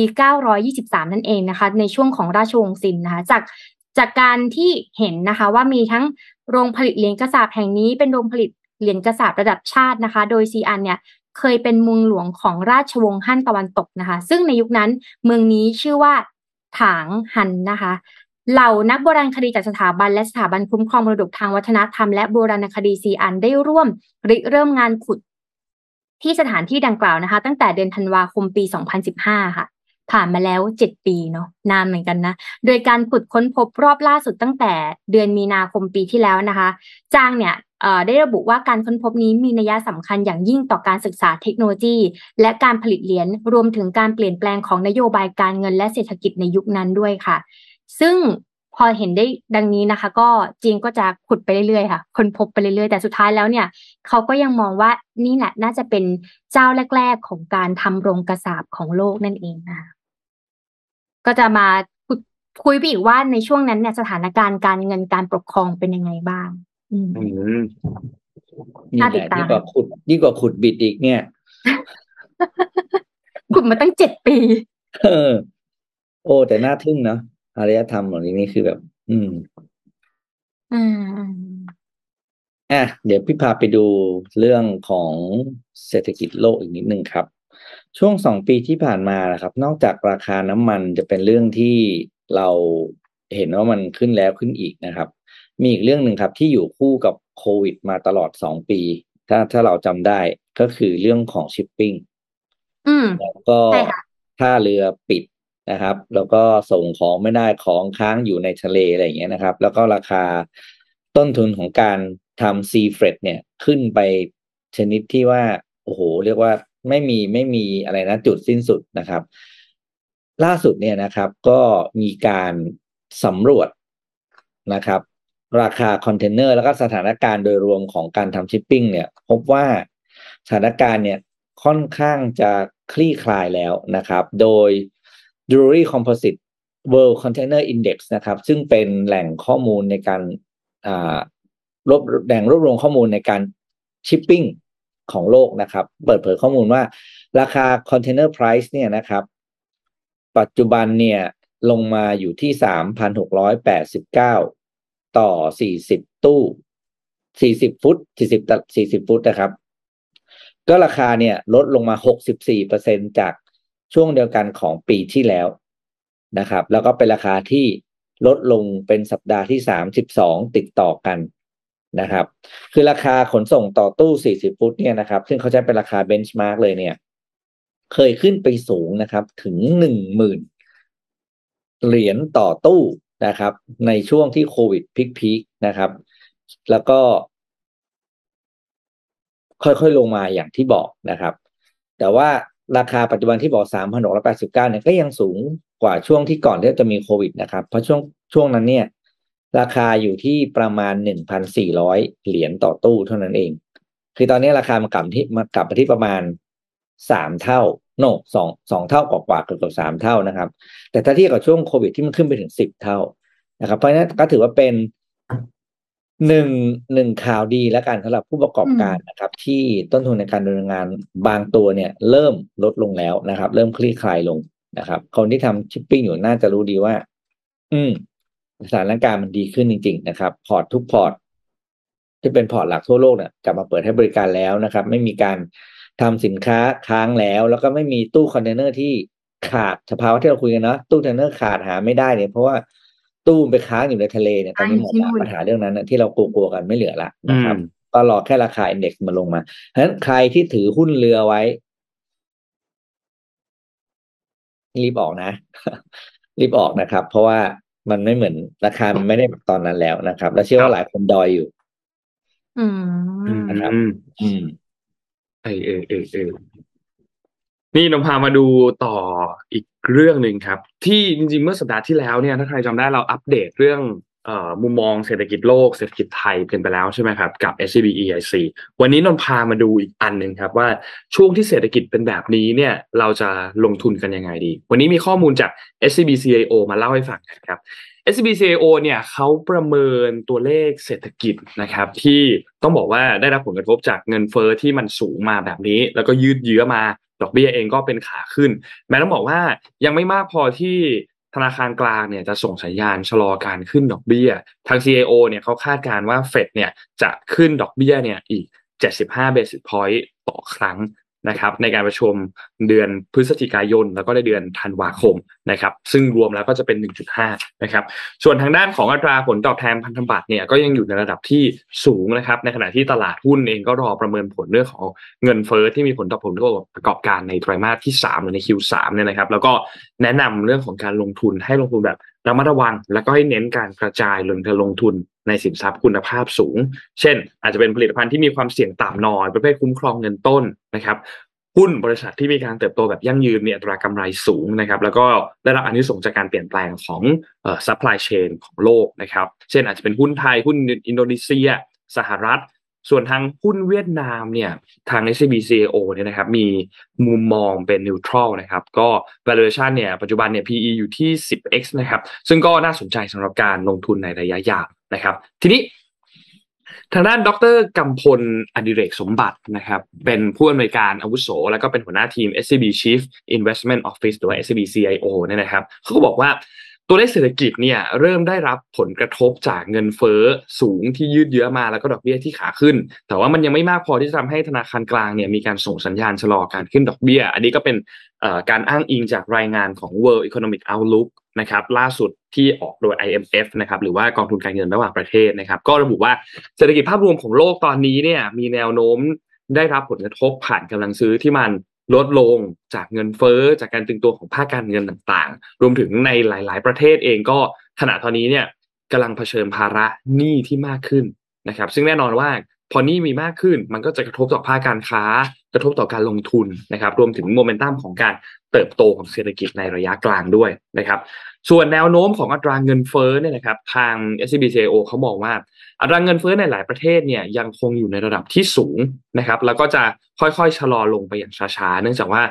923 นั่นเองนะคะ ในช่วงของราชวงศ์ซินนะคะจากจากการที่เห็นนะคะว่ามีทั้งโรงผลิตเหรียญกระสาบแห่งนี้เป็นโรงผลิตเหรียญกระสาบระดับชาตินะคะ โดยซีอันเนี่ยเคยเป็นเมืองหลวงของราชวงศ์ฮั่นตะวันตกนะคะ ซึ่งในยุคนั้นเมืองนี้ชื่อว่าถางฮันนะคะ เหล่านักโบราณคดีจากสถาบันและสถาบันคุ้มครองมรดกทางวัฒนธรรมและโบราณคดีซีอันได้ร่วมริเริ่มงานขุด ที่สถานที่ดังกล่าวนะคะ ตั้งแต่เดือนธันวาคมปี 2015 ค่ะ ผ่านมาแล้ว 7 ปีเนาะนานเหมือนกันนะ โดยการขุดค้นพบรอบล่าสุดตั้งแต่เดือนมีนาคมปีที่แล้วนะคะ จางเนี่ยได้ระบุว่าการค้นพบนี้มีนัยสำคัญอย่างยิ่งต่อการศึกษาเทคโนโลยี และการผลิตเหรียญรวมถึงการเปลี่ยนแปลงของนโยบายการเงินและเศรษฐกิจในยุคนั้นด้วยค่ะ ซึ่ง พอเห็นได้ดังนี้นะคะ ก็จีนก็จะขุดไปเรื่อยๆค่ะค้นพบไปเรื่อยๆ แต่สุดท้ายแล้วเนี่ยเขาก็ยังมองว่านี่แหละน่าจะเป็นเจ้าแรก ๆ ของการทำโรงกระสาบของโลกนั่นเองนะคะก็จะมาคุยคุยไปอีกว่าในช่วงนั้นเนี่ยสถานการณ์การเงินการปกครองเป็นยังไงบ้าง อืมอืมนี่น่าแหติดละตามยิ่งกว่าขุดยิ่งกว่าขุดบิดอีกเนี่ย ขุดมาตั้งเจ็ดปี เออ โอ้แต่น่าทึ่งเนาะ อารยธรรมของนี้นี่คือแบบ อืมอืมอะเดี๋ยวพี่พาไปดูเรื่องของเศรษฐกิจโลกอีกนิดนึงครับ ช่วงสองปีที่ผ่านมานะครับ นอกจากราคาน้ำมันจะเป็นเรื่องที่เราเห็นว่ามันขึ้นแล้วขึ้นอีกนะครับ มีอีกเรื่องหนึ่งครับที่อยู่คู่กับโควิดมาตลอดสองปี ถ้าถ้าเราจำได้ก็คือเรื่องของชิปปิ้งอืมแล้วก็ใช่ค่ะท่าเรือปิด นะครับ แล้วก็ส่งของไม่ได้ของค้างอยู่ในทะเลอะไรอย่างเงี้ยนะครับ แล้วก็ราคาต้นทุนของการทำซีเฟรดเนี่ยขึ้นไปชนิดที่ว่าโอ้โหเรียกว่าไม่มีไม่มีอะไรนะจุดสิ้นสุดนะครับ ล่าสุดเนี่ยนะครับ ก็มีการสำรวจนะครับ ราคาคอนเทนเนอร์แล้วก็สถานการณ์โดยรวมของการทำชิปปิ้งเนี่ย พบว่าสถานการณ์เนี่ยค่อนข้างจะคลี่คลายแล้วนะครับ โดย Drewry Composite World Container Index นะครับ ซึ่งเป็นแหล่งข้อมูลในการรวบแหล่งรวบรวมข้อมูลในการชิปปิ้งของโลกนะครับ เปิดเผยข้อมูลว่าราคา Container Price เนี่ยนะครับ ปัจจุบันเนี่ยลงมาอยู่ที่สามพันหกร้อยแปดสิบเก้าต่อสี่สิบตู้สี่สิบฟุตสี่สิบสี่สิบฟุตนะครับ ก็ราคาเนี่ยลดลงมาหกสิบสี่เปอร์เซ็นจาก ช่วงเดียวกันของปีที่แล้วนะครับ แล้วก็เป็นราคาที่ลดลงเป็นสัปดาห์ที่สามสิบสองติดต่อกันนะครับ คือราคาขนส่งต่อตู้สี่สิบฟุตเนี่ยนะครับ ซึ่งเขาใช้เป็นราคาเบนช์มาร์กเลยเนี่ย เคยขึ้นไปสูงนะครับถึงหนึ่งหมื่นเหรียญต่อตู้นะครับ ในช่วงที่โควิดพีคๆนะครับ แล้วก็ ค่อยๆลงมาอย่างที่บอกนะครับ แต่ว่า ราคาปัจจุบันที่บอกสามพันหกร้อยแปดสิบเก้าเนี่ยก็ยังสูงกว่าช่วงที่ก่อนที่จะมีโควิดนะครับ เพราะช่วงช่วงนั้นเนี่ย ราคาอยู่ที่ประมาณหนึ่งพันสี่ร้อยเหรียญต่อตู้เท่านั้นเอง คือตอนนี้ราคามันกลับที่มากลับไปที่ประมาณสามเท่าโนสองสองเท่ากว่าๆเกือบสามเท่านะครับ แต่ถ้าเทียบกับช่วงโควิดที่มันขึ้นไปถึงสิบเท่านะครับ เพราะนั้นก็ถือว่าเป็น หนึ่งหนึ่งข่าวดีแล้วกันสำหรับผู้ประกอบการนะครับ ที่ต้นทุนในการดำเนินงานบางตัวเนี่ย เริ่มลดลงแล้วนะครับ เริ่มคลี่คลายลงนะครับ คนที่ทำชิปปิ้งอยู่น่าจะรู้ดีว่า อืมสถานการณ์มันดีขึ้นจริง ๆ นะครับ port ทุก port ที่เป็น port หลักทั่วโลกเนี่ยกลับมาเปิดให้บริการแล้วนะครับ ไม่มีการทำสินค้าค้างแล้ว แล้วก็ไม่มีตู้คอนเทนเนอร์ที่ขาดสภาวะที่เราคุยกันเนาะตู้คอนเทนเนอร์ขาดหาไม่ได้เนี่ยเพราะว่า ตู้ไปค้างอยู่ในทะเลเนี่ยตอนนี้หมดละปัญหาเรื่องนั้นนะที่เรากลัวๆกันไม่เหลือละนะครับก็รอแค่ราคา index มาลงมาเพราะฉะนั้นใครที่ถือหุ้นเรือไว้ รีบออกนะ รีบออกนะครับ เพราะว่ามันไม่เหมือนราคามันไม่ได้แบบตอนนั้นแล้วนะครับ และเชื่อว่าหลายคนดอยอยู่ อืมนะครับ อืมเออเออเออเออนี่นำพามาดูต่ออีก เรื่องหนึ่งครับ ที่จริงๆเมื่อสัปดาห์ที่แล้วเนี่ยถ้าใครจำได้เราอัปเดตเรื่องออมุมมองเศรษฐกิจโลกเศรษฐกิจไทยกันไปแล้วใช่ไหมครับกับ SCB EIC วันนี้นนพามาดูอีกอันหนึ่งครับว่าช่วงที่เศรษฐกิจเป็นแบบนี้เนี่ยเราจะลงทุนกันยังไงดี วันนี้มีข้อมูลจาก SCB CIO มาเล่าให้ฟังครับ SCB CIO เนี่ยเขาประเมินตัวเลขเศรษฐกิจนะครับที่ต้องบอกว่าได้รับผลกระทบจากเงินเฟอ้อที่มันสูงมาแบบนี้ แล้วก็ยืดเยื้อมา ดอกเบี้ยเองก็เป็นขาขึ้น แม้ต้องบอกว่ายังไม่มากพอที่ธนาคารกลางเนี่ยจะส่งสัญญาณชะลอการขึ้นดอกเบี้ย ทาง CIO เนี่ยเขาคาดการณ์ว่าเฟดเนี่ยจะขึ้นดอกเบี้ยเนี่ยอีก 75 basis point ต่อครั้ง นะครับในการประชุมเดือนพฤศจิกายน แล้วก็ในเดือนธันวาคมนะครับซึ่งรวมแล้วก็จะเป็น 1.5นะครับส่วนทางด้านของอัตราผลตอบแทนพันธบัตรเนี่ยก็ยังอยู่ในระดับที่สูงนะครับในขณะที่ตลาดหุ้นเองก็รอประเมินผลเรื่องของเงินเฟ้อที่มีผลต่อผลประกอบการในไตรมาสที่3หรือใน Q3 เนี่ยนะครับแล้วก็แนะนำเรื่องของการลงทุนให้ลงทุนแบบระมัดระวัง แล้วก็ให้เน้นการกระจายลงการลงทุน ในสินทรัพย์คุณภาพสูง เช่น อาจจะเป็นผลิตภัณฑ์ที่มีความเสี่ยงต่ำหน่อย ประเภทคุ้มครองเงินต้นนะครับหุ้นบริษัทที่มีการเติบโตแบบยั่งยืนมีอัตรากำไรสูงนะครับ แล้วก็ได้รับอานิสงส์จากการเปลี่ยนแปลงของ supply chain ของโลกนะครับ เช่นอาจจะเป็นหุ้นไทยหุ้นอินโดนีเซีย สหรัฐ ส่วนทางหุ้นเวียดนามเนี่ยทาง SCB CIO เนี่ยนะครับมีมุมมองเป็น neutral นะครับก็ valuation เนี่ยปัจจุบันเนี่ย PE อยู่ที่ 10x นะครับซึ่งก็น่าสนใจสำหรับการลงทุนในระยะยาวนะครับ ทีนี้ทางด้านดรกำพลอดิเรกสมบัตินะครับเป็นผู้อำนวยการอาวุโส แล้วก็เป็นหัวหน้าทีม SCB Chief Investment Office หรือว่า SCB CIO เนี่ยนะครับเขาก็บอกว่า ตัวเลขเศรษฐกิจเนี่ยเริ่มได้รับผลกระทบจากเงินเฟ้อสูงที่ยืดเยื้อมาแล้วก็ดอกเบี้ยที่ขาขึ้น แต่ว่ามันยังไม่มากพอที่จะทำให้ธนาคารกลางเนี่ยมีการส่งสัญญาณชะลอการขึ้นดอกเบี้ย อันนี้ก็เป็นการอ้างอิงจากรายงานของ World Economic Outlook นะครับล่าสุดที่ออกโดย IMF นะครับหรือว่ากองทุนการเงินระหว่างประเทศนะครับ ก็ระบุว่าเศรษฐกิจภาพรวมของโลกตอนนี้เนี่ยมีแนวโน้มได้รับผลกระทบผ่านกำลังซื้อที่มัน ลดลงจากเงินเฟ้อจากการตึงตัวของภาคการเงินต่างๆ รวมถึงในหลาย ๆ ประเทศเองก็ขณะตอนนี้เนี่ยกำลังเผชิญภาระหนี้ที่มากขึ้นนะครับ ซึ่งแน่นอนว่าพอหนี้มีมากขึ้น มันก็จะกระทบต่อภาคการค้า กระทบต่อการลงทุนนะครับ รวมถึงโมเมนตัมของการเติบโตของเศรษฐกิจในระยะกลางด้วยนะครับ ส่วนแนวโน้มของอัตราเงินเฟ้อเนี่ยนะครับทาง SBCO เขามองว่า อัตราเงินเฟ้อในหลายประเทศเนี่ยยังคงอยู่ในระดับที่สูงนะครับ แล้วก็จะค่อยๆชะลอลงไปอย่างช้าๆ เนื่องจากว่า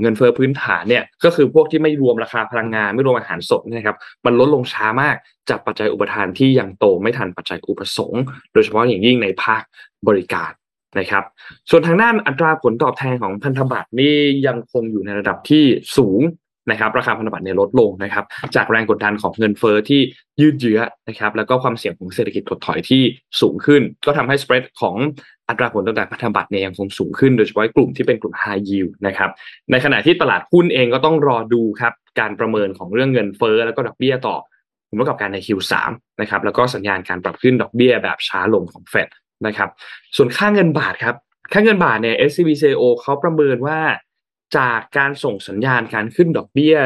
เงินเฟ้อพื้นฐานเนี่ยก็คือพวกที่ไม่รวมราคาพลังงานไม่รวมอาหารสดนะครับ มันลดลงช้ามากจากปัจจัยอุปทานที่ยังโตไม่ทันปัจจัยอุปสงค์โดยเฉพาะอย่างยิ่งในภาคบริการนะครับ ส่วนทางด้านอัตราผลตอบแทนของพันธบัตรนี่ยังคงอยู่ในระดับที่สูง นะครับราคาพันธบัตรเนี่ยลดลงนะครับจากแรงกดดันของเงินเฟอ้อที่ยืดเยื้อนะครับแล้วก็ความเสี่ยงของเศรษฐกิจถดถอยที่สูงขึ้น ก็ทำให้สเปรดของอัตราผลตอบแทนพันธบัตรเนี่ยยังคงสูงขึ้นโดยเฉพาะกลุ่มที่เป็นกลุ่ม high yield นะครับในขณะที่ตลาดหุ้นเองก็ต้องรอดูครับการประเมินของเรื่องเงินเฟ้อแล้วก็ดอกเบี้ยต่อผลประกอบการใน Q3 นะครับแล้วก็สัญญาณการปรับขึ้นดอกเบี้ยแบบช้าลงของเฟดนะครับส่วนค่าเงินบาทครับค่าเงินบาทเนี่ย SCBCO เขาประเมินว่า จากการส่งสัญญาณการขึ้นดอกเบี้ย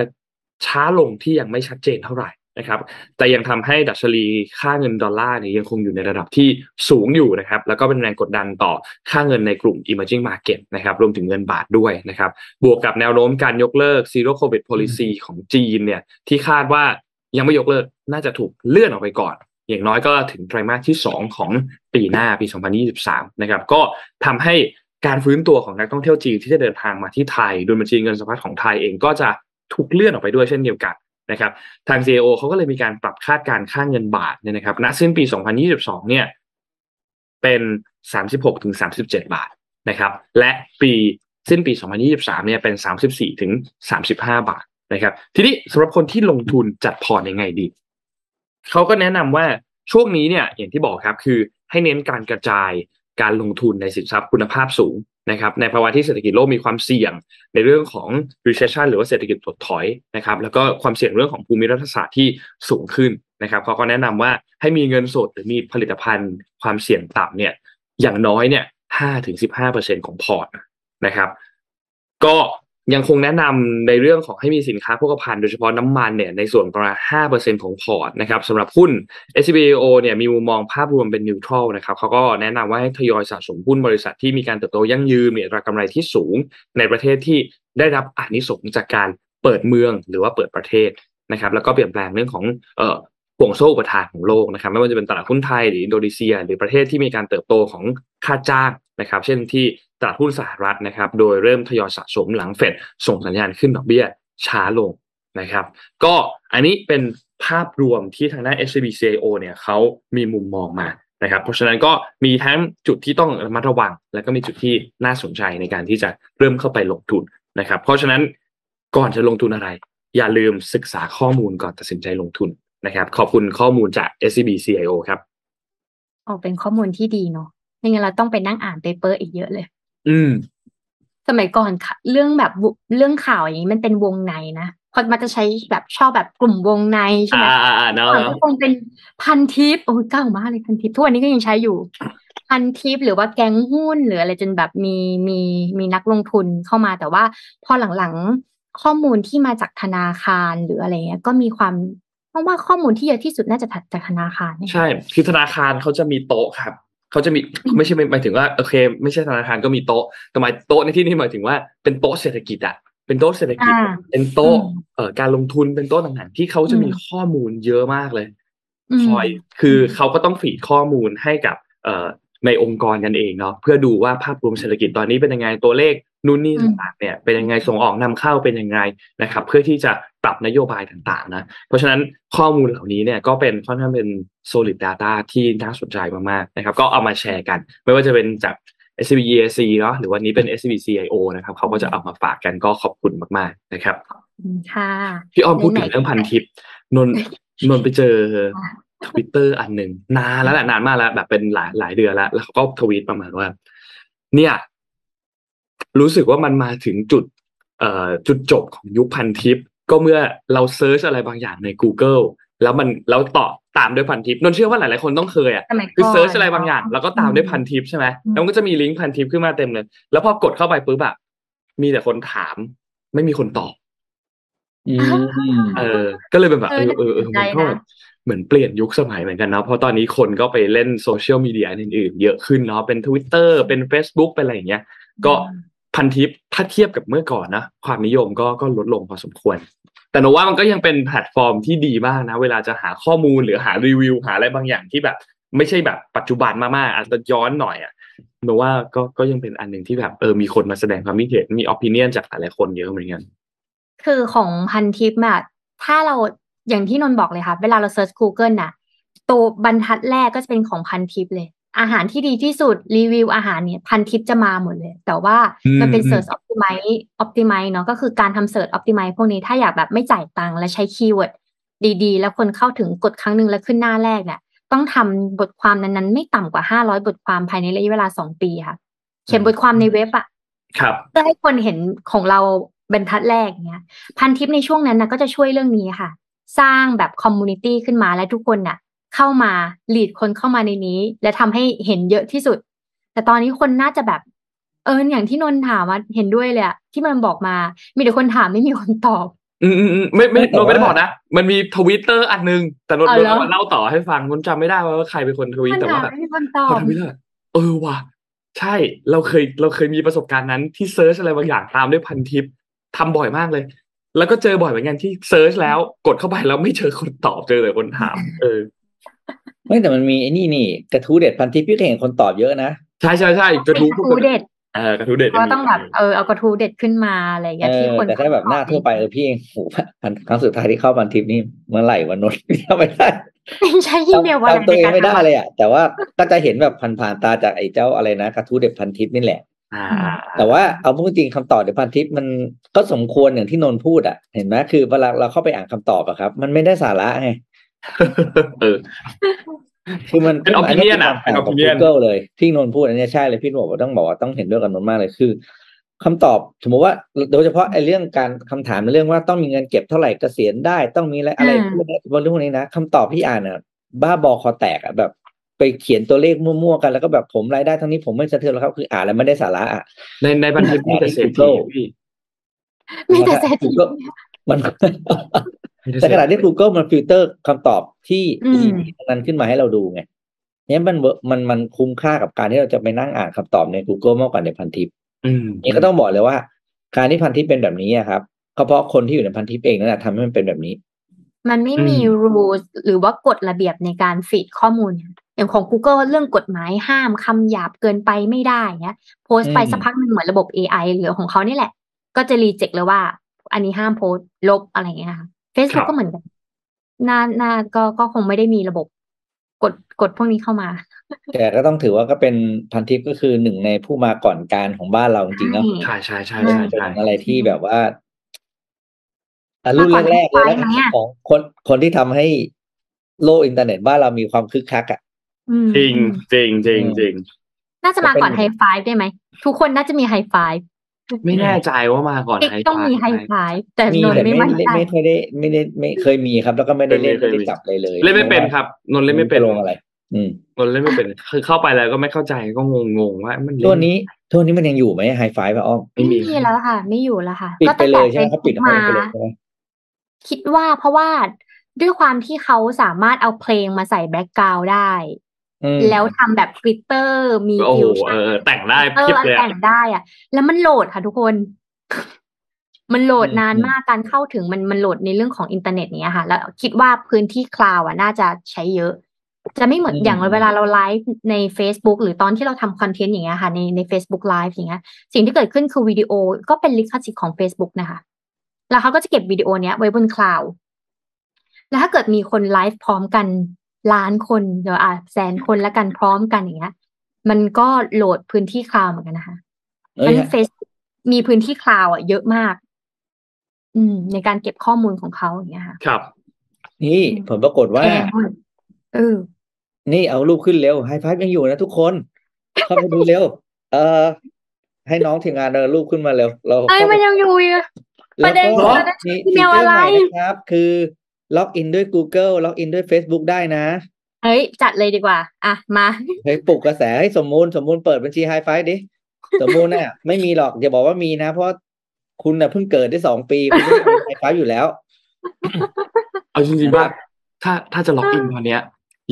ช้าลงที่ยังไม่ชัดเจนเท่าไหร่นะครับ แต่ยังทำให้ดัชนีค่าเงินดอลลาร์เนี่ยยังคงอยู่ในระดับที่สูงอยู่นะครับ แล้วก็เป็นแรงกดดันต่อค่าเงินในกลุ่ม emerging market นะครับ รวมถึงเงินบาทด้วยนะครับ บวกกับแนวโน้มการยกเลิก zero covid policy ของจีนเนี่ย ที่คาดว่ายังไม่ยกเลิก น่าจะถูกเลื่อนออกไปก่อน อย่างน้อยก็ถึงไตรมาสที่ 2 ของปีหน้าปี 2023 นะครับ ก็ทำให้ การฟื้นตัวของนักท่องเที่ยวจีนที่จะเดินทางมาที่ไทย โดยบัญชีเงินสะพัดของไทยเองก็จะถูกเลื่อนออกไปด้วยเช่นเดียวกันนะครับ ทาง CAO เขาก็เลยมีการปรับคาดการค่าเงินบาทเนี่ยนะครับณสิ้นปี 2022 เนี่ย เป็น 36ถึง37 บาทนะครับ และปีสิ้นปี 2023 เนี่ยเป็น 34ถึง35 บาทนะครับ ทีนี้สำหรับคนที่ลงทุนจัดพอร์ตยังไงดี เขาก็แนะนำว่าช่วงนี้เนี่ยอย่างที่บอกครับคือให้เน้นการกระจาย การลงทุนในสินทรัพย์คุณภาพสูงนะครับในภาวะที่เศรษฐกิจโลกมีความเสี่ยง ในเรื่องของ recession หรือว่าเศรษฐกิจถดถอยนะครับแล้วก็ความเสี่ยงเรื่องของภูมิรัฐศาสตร์ที่สูงขึ้นนะครับเขาก็แนะนำว่าให้มีเงินสดหรือมีผลิตภัณฑ์ ความเสี่ยงต่ำเนี่ยอย่างน้อยเนี่ยห้าถึงสิบห้าเปอร์เซ็นของพอร์ตนะครับ ก็ ยังคงแนะนำในเรื่องของให้มีสินค้าโภคภัณฑ์โดยเฉพาะน้ำมันเนี่ยในส่วนประมาณ5%ของพอร์ตนะครับสำหรับหุ้น SBO เนี่ยมีมุมมองภาพรวมเป็นนิวทรัลนะครับเขาก็แนะนำว่าให้ทยอยสะสมหุ้นบริษัทที่มีการเติบโตยั่งยืนมีอัตรากำไรที่สูงในประเทศที่ได้รับอานิสงส์จากการเปิดเมืองหรือว่าเปิดประเทศนะครับ แล้วก็เปลี่ยนแปลงเรื่องของเอ่อห่วงโซ่อุปทานของโลกนะครับ ไม่ว่าจะเป็นตลาดหุ้นไทยหรืออินโดนีเซีย หรือประเทศที่มีการเติบโตของค่าจ้างนะครับ เช่นที่ ตลาดหุ้นสหรัฐนะครับ โดยเริ่มทยอยสะสมหลังเฟดส่งสัญญาณขึ้นดอกเบี้ยช้าลงนะครับ ก็อันนี้เป็นภาพรวมที่ทางด้าน SCB CIO เนี่ยเขามีมุมมองมานะครับ เพราะฉะนั้นก็มีทั้งจุดที่ต้องระมัดระวัง และก็มีจุดที่น่าสนใจในการที่จะเริ่มเข้าไปลงทุนนะครับ เพราะฉะนั้นก่อนจะลงทุนอะไร อย่าลืมศึกษาข้อมูลก่อนตัดสินใจลงทุนนะครับ ขอบคุณข้อมูลจาก SCB CIO ครับออกเป็นข้อมูลที่ดีเนาะไม่งั้นเราต้องไปนั่งอ่าน paper อีกเยอะเลย อืม สมัยก่อนค่ะเรื่องแบบหุ้นเรื่องข่าวอย่างนี้มันเป็นวงในนะเพราะมันจะใช้แบบชอบแบบกลุ่มวงในใช่ไหมอ่าอ่าอ่าเนาะก่อนเนาะก็คงเป็นพันทิปโอ้ยเก่ามากเลยพันทิปทุกวันนี้ก็ยังใช้อยู่พันทิปหรือว่าแก๊งหุ้นหรืออะไรจนแบบมีมีมีนักลงทุนเข้ามาแต่ว่าพอหลังๆข้อมูลที่มาจากธนาคารหรืออะไรเงี้ยก็มีความเพราะว่าข้อมูลที่เยอะที่สุดน่าจะจากธนาคารเนี่ยใช่คือธนาคารเขาจะมีโต๊ะครับ เขาจะมีไม่ใช่หมายถึงว่าโอเค ไม่ใช่ธนาคารก็มีโต๊ะแต่หมายโต๊ะในที่นี้หมายถึงว่าเป็นโต๊ะเศรษฐกิจอะเป็นโต๊ะเศรษฐกิจอ่าเป็นโต๊ะอืมเอ่อการลงทุนเป็นโต๊ะต่างๆที่เขาจะมีอืมข้อมูลเยอะมากเลยอืมคอยคือเขาก็ต้องฟีดข้อมูลให้กับเอ่อในองค์กรกันเองเนาะเพื่อดูว่าภาพรวมเศรษฐกิจตอนนี้เป็นยังไงตัวเลข นู่นนี่อืมต่างๆเนี่ยเป็นยังไงส่งออกนำเข้าเป็นยังไงนะครับ เพื่อที่จะปรับนโยบายต่างๆนะเพราะฉะนั้นข้อมูลเหล่านี้เนี่ยก็เป็นค่อนข้างเป็น solid data ที่น่าสนใจมากๆนะครับ ก็เอามาแชร์กัน ไม่ว่าจะเป็นจาก SCB EAC เนาะหรือวันนี้เป็น SCB CIO นะครับเขาก็จะเอามาฝากกันก็ขอบคุณมากๆนะครับอืมค่ะพี่อ้อมพูดถึงไหนๆเรื่องพันทิปนนท์นนท์ไปเจอทวิตเตอร์อันหนึ่งนานแล้วแหละนานมากแล้วแบบเป็นหลายหลายเดือนแล้ว แล้วเขาก็ทวีตประมาณว่า เนี่ย รู้สึกว่ามันมาถึงจุดเอ่อจุดจบของยุคพันทิป ก็เมื่อเรา search อะไรบางอย่างใน Google แล้วมันแล้วต่อตามด้วยพันทิปนนท์เชื่อว่าหลายๆคนต้องเคยอะสมัยก่อนคือ search อะไรบางอย่าง แล้วก็ตามด้วยพันทิปใช่ไหมอืมแล้วมันก็จะมีลิงก์พันทิปขึ้นมาเต็มเลย แล้วพอกดเข้าไปปุ๊บแบบมีแต่คนถาม ไม่มีคนตอบอืมเออ ก็เลยเป็นแบบเอเอออเออเออน่าสนใจมันก็นะแบบเหมือนเปลี่ยนยุคสมัยเหมือนกันเนาะเพราะตอนนี้คนก็ไปเล่นโซเชียลมีเดียอื่นๆเยอะขึ้นเนาะเป็น Twitter เป็น Facebook เป็นอะไรอย่างเงี้ย ก็ พันทิปถ้าเทียบกับเมื่อก่อนนะความนิยมก็ก็ลดลงพอสมควร แต่หนูว่ามันก็ยังเป็นแพลตฟอร์มที่ดีมากนะ เวลาจะหาข้อมูลหรือหารีวิวหาอะไรบางอย่างที่แบบ ไม่ใช่แบบปัจจุบันมากๆอาจจะย้อนหน่อยอะหนูว่าก็ก็ยังเป็นอันหนึ่งที่แบบเออมีคนมาแสดงความคิดเห็นมีอ p i ินียนจากหลายๆคนเยอะเหมือนกันคือของพันทิปอะถ้าเราอย่างที่นนท์บอกเลยค่ะ เวลาเรา search Google น่ะตัวบรรทัดแรกก็จะเป็นของพันทิปเลย อาหารที่ดีที่สุดรีวิวอาหารเนี่ยพันทิปจะมาหมดเลย แต่ว่าอืมมันเป็นอืม Search Optimize Optimize เนาะก็คือการทำ Search Optimize พวกนี้ถ้าอยากแบบไม่จ่ายตังค์และใช้ keyword ดีๆ แล้วคนเข้าถึงกดครั้งหนึ่งแล้วขึ้นหน้าแรกเนี่ยต้องทำบทความนั้นๆ ไม่ต่ำกว่าห้าร้อยบทความภายในระยะเวลาสองปีค่ะเขียนบทความในเว็บอะครับเพื่อให้คนเห็นของเราบรรทัดแรกเนี้ยพันทิปในช่วงนั้นนะก็จะช่วยเรื่องนี้ค่ะ สร้างแบบ community ขึ้นมาและทุกคนน่ะ เข้ามา lead คนเข้ามาในนี้ และทำให้เห็นเยอะที่สุด แต่ตอนนี้คนน่าจะแบบ เอออย่างที่นนท์ถามว่าเห็นด้วยเลยอะที่มันบอกมา มีแต่คนถามไม่มีคนตอบ อืมอืมอืมไม่ไม่แต่นนท์ไม่ได้ว่าบอกนะ มันมีทวิตเตอร์อันนึง แต่นนท์อ๋อนนเหรอท์มาเล่าต่อให้ฟังนนท์จำไม่ได้ว่าใครเป็นคนทวีตปัญแต่หาว่าไม่มีคนตอพบอทวิตเตอร์เออว่ะใช่เราเคยเราเคยมีประสบการณ์นั้นที่เซิร์ชอะไรบางอย่างตามด้วยพันทิปทำบ่อยมากเลย แล้วก็เจอบ่อยเหมือนกันที่เซิร์ชแล้วกดเข้าไปแล้วไม่เจอคนตอบเจอแต่คนถาม เออ ไม่แต่มันมีไอ้นี่นี่กระทู้เด็ดพันทิปพี่ก็เห็นคนตอบเยอะนะใช่ใช่ใช่กระทู้กระทู้เด็ดเออกระทู้เด็ดก็ต้องแบบเออเอากระทู้เด็ดขึ้นมาอะไรอย่างเอเงี้ยที่อคนแต่ถ้าแบบหน้าทั่วไปเออพี่เองโหพันครั้งสุดท้ายที่เข้าพันทิปนี่เมื่อไหร่วันนนท์เข้าไม่ได้ใช้อีเมลวันจำตัวเองไม่ได้เลยอะแต่ว่าก็จะเห็นแบบผ่านๆตาจากไอ้เจ้าอะไรนะกระทู้เด็ดพันทิปนี่แหละอ่าแต่ว่าเอาพูดจริงคำตอบเด็ดพันทิปมันก็สมควรอย่างที่นนท์พูดอะ เห็นไหมคือเวลาเราเข้าไปอ่านคำตอบอะครับ มันไม่ได้สาระไง เออคือมันเป็น opinion อะเป็นกับ opinion Google เลยที่นนท์พูดอันเนี้ยใช่เลยพี่บอกว่าต้องบอกว่าต้องเห็นด้วยกับนนท์มากเลยคือคำตอบสมมติว่า โดยเฉพาะไอ้เรื่องการคำถามในเรื่องว่าต้องมีเงินเก็บเท่าไหร่เกษียณได้ต้องมีอะไรอะไรพวกนี้บนเรื่องพวกนี้นะคำตอบพี่อ่านอะ บ้าบอคอแตกอะแบบ ไปเขียนตัวเลขมั่วๆกันแล้วก็แบบผมรายได้เท่านี้ผมไม่สะเทือนแล้วครับคืออ่านแล้วไม่ได้สาระอะในในพันทิปมีแต่เศรษฐี Google พี่มีแต่เศรษฐี Google มันมี แต่แต่เศรษฐีขณะที่ Google มันฟิลเตอร์คำตอบที่อืมดีๆทั้งนั้นขึ้นมาให้เราดูไงเนี่ยมัน work มันมันคุ้มค่ากับการที่เราจะไปนั่งอ่านคำตอบใน Google มากกว่าในพันทิปอืมนี่ก็ต้องบอกเลยว่า การที่พันทิปเป็นแบบนี้อะครับก็เพราะคนที่อยู่ในพันทิปเองนั่นแหละทำให้มันเป็นแบบนี้ มันไม่มี rules หรือว่ากฎระเบียบในการฟีดข้อมูลอย่างของ Google เรื่องกฎหมายห้ามคำหยาบเกินไปไม่ได้เนี้ยโพสต์ไปอืมสักพักหนึ่งเหมือนระบบ AI หรือของเขานี่แหละ ก็จะรีเจ็คเลยว่า อันนี้ห้ามโพสต์ลบอะไรอย่างเงี้ยค่ะ Facebook ก็เหมือนกันน่าน่าก็ก็คงไม่ได้มีระบบกฎกฎพวกนี้เข้ามาแต่ก็ต้องถือว่าก็เป็นพันทิปก็คือหนึ่งในผู้มาก่อนการของบ้านเราจริงๆเนาะใช่ใช่ใช่ใช่ใช่เป็นใช่อะไรที่แบบว่าอะรุ่นแรกๆเลยแล้วมาก่อน iFi ไหมอะของคนคนที่ทำให้โลกอินเทอร์เน็ตบ้านเรามีความคึกคักอะ อืมจริงจริงจริงจริงน่าจะมาก่อนก็ไฮเป็นไฟได้ไหม ทุกคนน่าจะมีไฮไฟ ไม่แน่ใจว่ามาก่อนติ๊กไฮต้องมีไฮไฟไฟแต่มีนนแต่ท์ไม่ไม่มั่นไม่ใจไม่เคยได้ไม่ได้ไม่เคยมีครับ แล้วก็ไม่ได้เล่นเคยมีไม่ได้จับเลยเลย เล่นไม่เป็นครับ นนท์เล่นไม่เป็นลงอะไร อืมนนท์เล่นไม่เป็นคือเข้าไปแล้วก็ไม่เข้าใจก็งงงๆว่า มันเล่ตัวนี้ตัวนี้มันยังอยู่ไหมไฮไฟป่ะอ้อมไม่มีไม่มีแล้วค่ะ ไม่อยู่แล้วค่ะปิดก็ไปตั้งเลแต่ยใช่ไหมเขาปิด Facebook เขามาไปเลยใช่ไหมคิดว่าเพราะว่าด้วยความที่เขาสามารถเอาเพลงมาใส่แบ็กกราวด์ได้อืม แล้วทำแบบกริตเตอร์ มีโอ้โหฟิวเอชั่นอแต่งได้เออเพียบอันเลยแต่อะงได้อะ แล้วมันโหลดค่ะทุกคน มันโหลดนานมากการเข้าถึงมันมันโหลดในเรื่องของอินเทอร์เน็ตเนี้ยค่ะ แล้วคิดว่าพื้นที่คลาวด์อะน่าจะใช้เยอะ จะไม่เหมือนอย่างเวลาเราไลฟ์ใน Facebook หรือตอนที่เราทำ content อย่างเงี้ยค่ะในใน Facebook Live อย่างเงี้ย สิ่งที่เกิดขึ้นคือวิดีโอก็เป็นลิขสิทธิ์ของ Facebook นะคะแล้วเขาก็จะเก็บวิดีโอเนี้ยไว้บน cloud แล้วถ้าเกิดมีคนไลฟ์พร้อมกัน ล้านคนเดี๋ยวอะแสนคนแล้วกันพร้อมกันอย่างเงี้ย มันก็โหลดพื้นที่ cloud เหมือนกันนะคะเอ้มัยนเฟซมีพื้นที่ cloud อะเยอะมาก อืม ในการเก็บข้อมูลของเขาอย่างเงี้ยค่ะ ครับ นี่ผลปรากฏว่าแพงด้วยเออนี่เอารูปขึ้นเร็วไฮไฟยังอยู่นะทุกคน เข้าไปดูเร็ว เออให้น้องทีมงานเออรูปขึ้นมาเร็ว เราเอ้ยเข้าไปมันยังอยู่อีกอะแล้วประเด็นก็คือมีอีฟีเมลเจอร์อะไรใหม่นะครับ คือ login ด้วย Google login ด้วย Facebook ได้นะ เฮ้ย จัดเลยดีกว่า อะ มาเฮ้ยปลุกกระแสให้สมมูลสมมูลเปิดบัญชีไฮไฟดิ สมมูลน่ะไม่มีหรอกอย่าบอกว่ามีนะ เพราะคุณน่ะเพิ่งเกิดได้สองปีคุณไม่มีไฮไฟอยู่แล้ว เอาจริงๆว่าถ้าถ้าจะ log in ตอนเนี้ย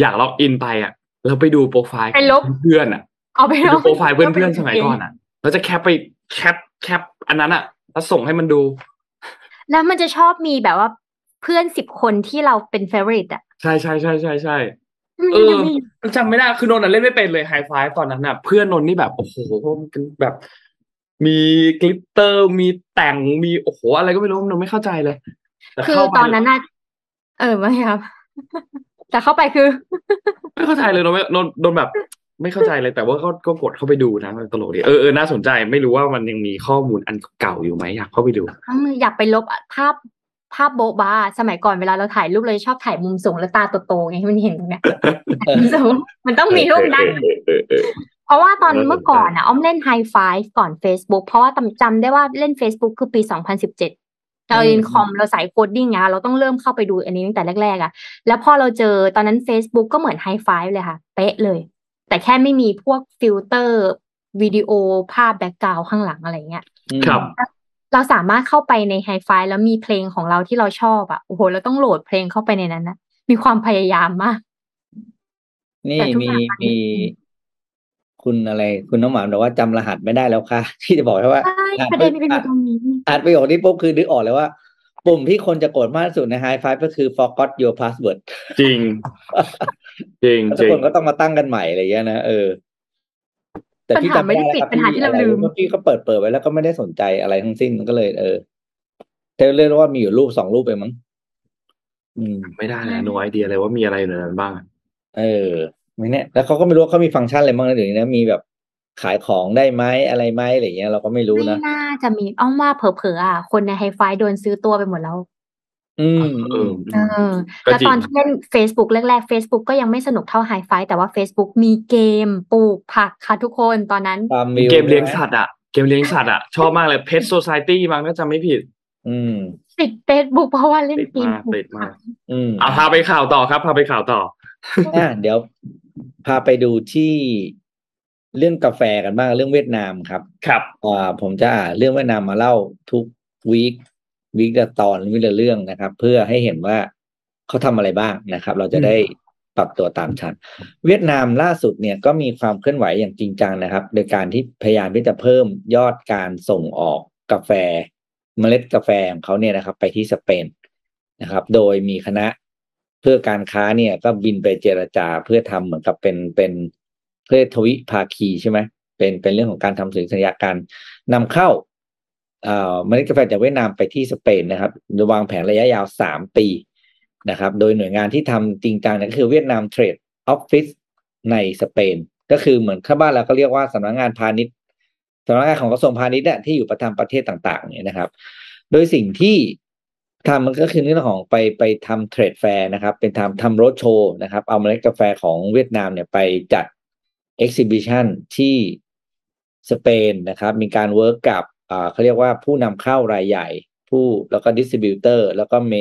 อยาก log in ไปอะแล้วไปดูโปรไฟล์ไปลบของเพื่อนๆอะเอาไปไปลดูงโปรไฟล์เพื่อนๆสมัยก่อนอะแล้วจะ cap ไป cap cap อันนั้นอะ แล้วส่งให้มันดู แล้วมันจะชอบมีแบบว่า เพื่อนสิบคนที่เราเป็นเฟ v o r ริตอะใช่ใช่ใช่ใช่ใช่มันเออยังมีจำไม่ได้คือนนท์อะเล่นไม่เป็นเลยไฮไฟตอนนั้นน่ะ เพื่อนนนท์นี่แบบโอ้โหเป็นแบบ มี glitter มีแต่งมีโอ้โหอะไรก็ไม่รู้นนท์ไม่เข้าใจเลยแต่คือเข้าไปตอนนั้นน่ะเออไม่ครับ แต่เข้าไปคือ ไม่เข้าใจเลยนนท์ไม่นนท์นนท์แบบ ไม่เข้าใจเลยแต่ว่าก็ก็กดเข้าไปดูนะมันตลกดีเออเออน่าสนใจไม่รู้ว่ามันยังมีข้อมูลอันเก่าอยู่ไหมอยากเข้าไปดูอยากไปลบภาพ ภาพโบ๊ะบ้าสมัยก่อนเวลาเราถ่ายรูปเลยชอบถ่ายมุมสูงแล้วตาโตๆไงให้มันเห็นตรงเนี้ยเออมุมสูงมันต้องมีรูปนั้นเออเออเออเพราะว่าตอนน่าสนใจเมื่อก่อนอะอ้อมเล่นไฮไฟก่อน Facebook เพราะว่าจำจำได้ว่าเล่น Facebook คือปี 2017เราเรียนคอมเราสาย coding ไงเราต้องเริ่มเข้าไปดูอันนี้ตั้งแต่แรกๆอะแล้วพอเราเจอตอนนั้น Facebook ก็เหมือนไฮไฟเลยค่ะ เป๊ะเลย แต่แค่ไม่มีพวกฟิลเตอร์วิดีโอภาพ background ข้างหลังอะไรเงี้ยอืมครับ เราสามารถเข้าไปในไฮไฟแล้วมีเพลงของเราที่เราชอบอะโอ้โหเราต้องโหลดเพลงเข้าไปในนั้นนะมีความพยายามมาก นี่แต่ทุกมีอย่างมันมี คุณอะไร คุณน้องหมามบอกว่าจำรหัสไม่ได้แล้วค่ะ ที่จะบอกให้ว่าใช่อ่านประเด็นมันเป็นออ่านยู่ตรงนี้อ่านประโยคนี้ปุ๊บคือนึกออกเลยว่า ปุ่มที่คนจะกดมากที่สุดใน High Five ก็คือ forgot your password จริง จริงแล้วจทุกริงคนก็ต้องมาตั้งกันใหม่อะไรเงี้ยนะเออ แต่ปัญพี่หาจำไม่ไม่ได้ได้แล้วติดครับปัญหาที่เราอะไรลืมเพราะพี่ก็เปิดเปิดไว้แล้วก็ไม่ได้สนใจอะไรทั้งสิ้นมันก็เลย เออแต่เรียกว่ามีอยู่รูปสองรูปเองมั้งอืมไม่ได้เลย no idea เลยว่ามีอะไรอยู่ในนั้นบ้าง เออไม่แน่แล้วเขาก็ไม่รู้ว่าเขามีฟังก์ชันอะไรบ้างนะเดี๋ยวนี้นะมีแบบขายของได้ไหมอะไรไหมอะไรเงี้ยเราก็ไม่รู้ไม่นะน่าจะมีอ้อมว่าเผลอๆอะคนในไฮไฟโดนซื้อตัวไปหมดแล้ว อืมเออือมเออก็แล้วจริงตอนที่เล่น Facebook แรกๆ Facebook ก็ยังไม่สนุกเท่าไฮไฟแต่ว่า Facebook มีเกมปลูกผักค่ะทุกคนตอนนั้นตามวิวเกมเลี้ยงใช่ไหสัตว์อะเกมเลี้ยงสัตว์อะชอบมากเลย Pet Society มั้งถ้าจำไม่ผิด อืมติด Facebook เพราะว่าเล่นติดเกมมากปลูติดกมาผักกอืมเอาพาไปข่าวต่อครับ พาไปข่าวต่ออะเดี๋ยว พาไปดูที่เรื่องกาแฟกันบ้างเรื่องเวียดนามครับ ครับอ่าผมจะอ่านเรื่องเวียดนามมาเล่าทุกวีค วีคละตอนวีคละเรื่องนะครับ เพื่อให้เห็นว่าเขาทำอะไรบ้างนะครับ เราจะได้ปรับตัวตามทันเวียดนามล่าสุดเนี่ยก็มีความเคลื่อนไหวอย่างจริงจังนะครับ โดยการที่พยายามที่จะเพิ่มยอดการส่งออกกาแฟ เมล็ดกาแฟของเขาเนี่ยนะครับ ไปที่สเปนนะครับ โดยมีคณะเพื่อการค้าเนี่ยก็บินไปเจรจาเพื่อทำเหมือนกับเป็นเป็นเพื่อทวิภาคีใช่ไหมเป็นเป็นเรื่องของการทำสัญญาการนำเข้า เอ่อเมล็ดกาแฟจากเวียดนามไปที่สเปนนะครับวางแผนระยะยาวสามปีนะครับ โดยหน่วยงานที่ทำจริงจังเนี่ยก็คือเวียดนาม trade office ในสเปน ก็คือเหมือนข้าบ้านเราก็เรียกว่าสำนักงานพาณิชย์สำนักงานของกระทรวงพาณิชย์เนี่ยที่อยู่ประจำประเทศต่าง ๆ เนี่ยนะครับ โดยสิ่งที่ทำมันก็คือเรื่องของไปไปทำ trade fair นะครับ เป็นทำทำรถโชว์นะครับ เอาเมล็ดกาแฟของเวียดนามเนี่ยไปจัด exhibition ที่สเปนนะครับ มีการ work กับ เขาเรียกว่าผู้นำเข้ารายใหญ่ ผู้แล้วก็ distributor แล้วก็เม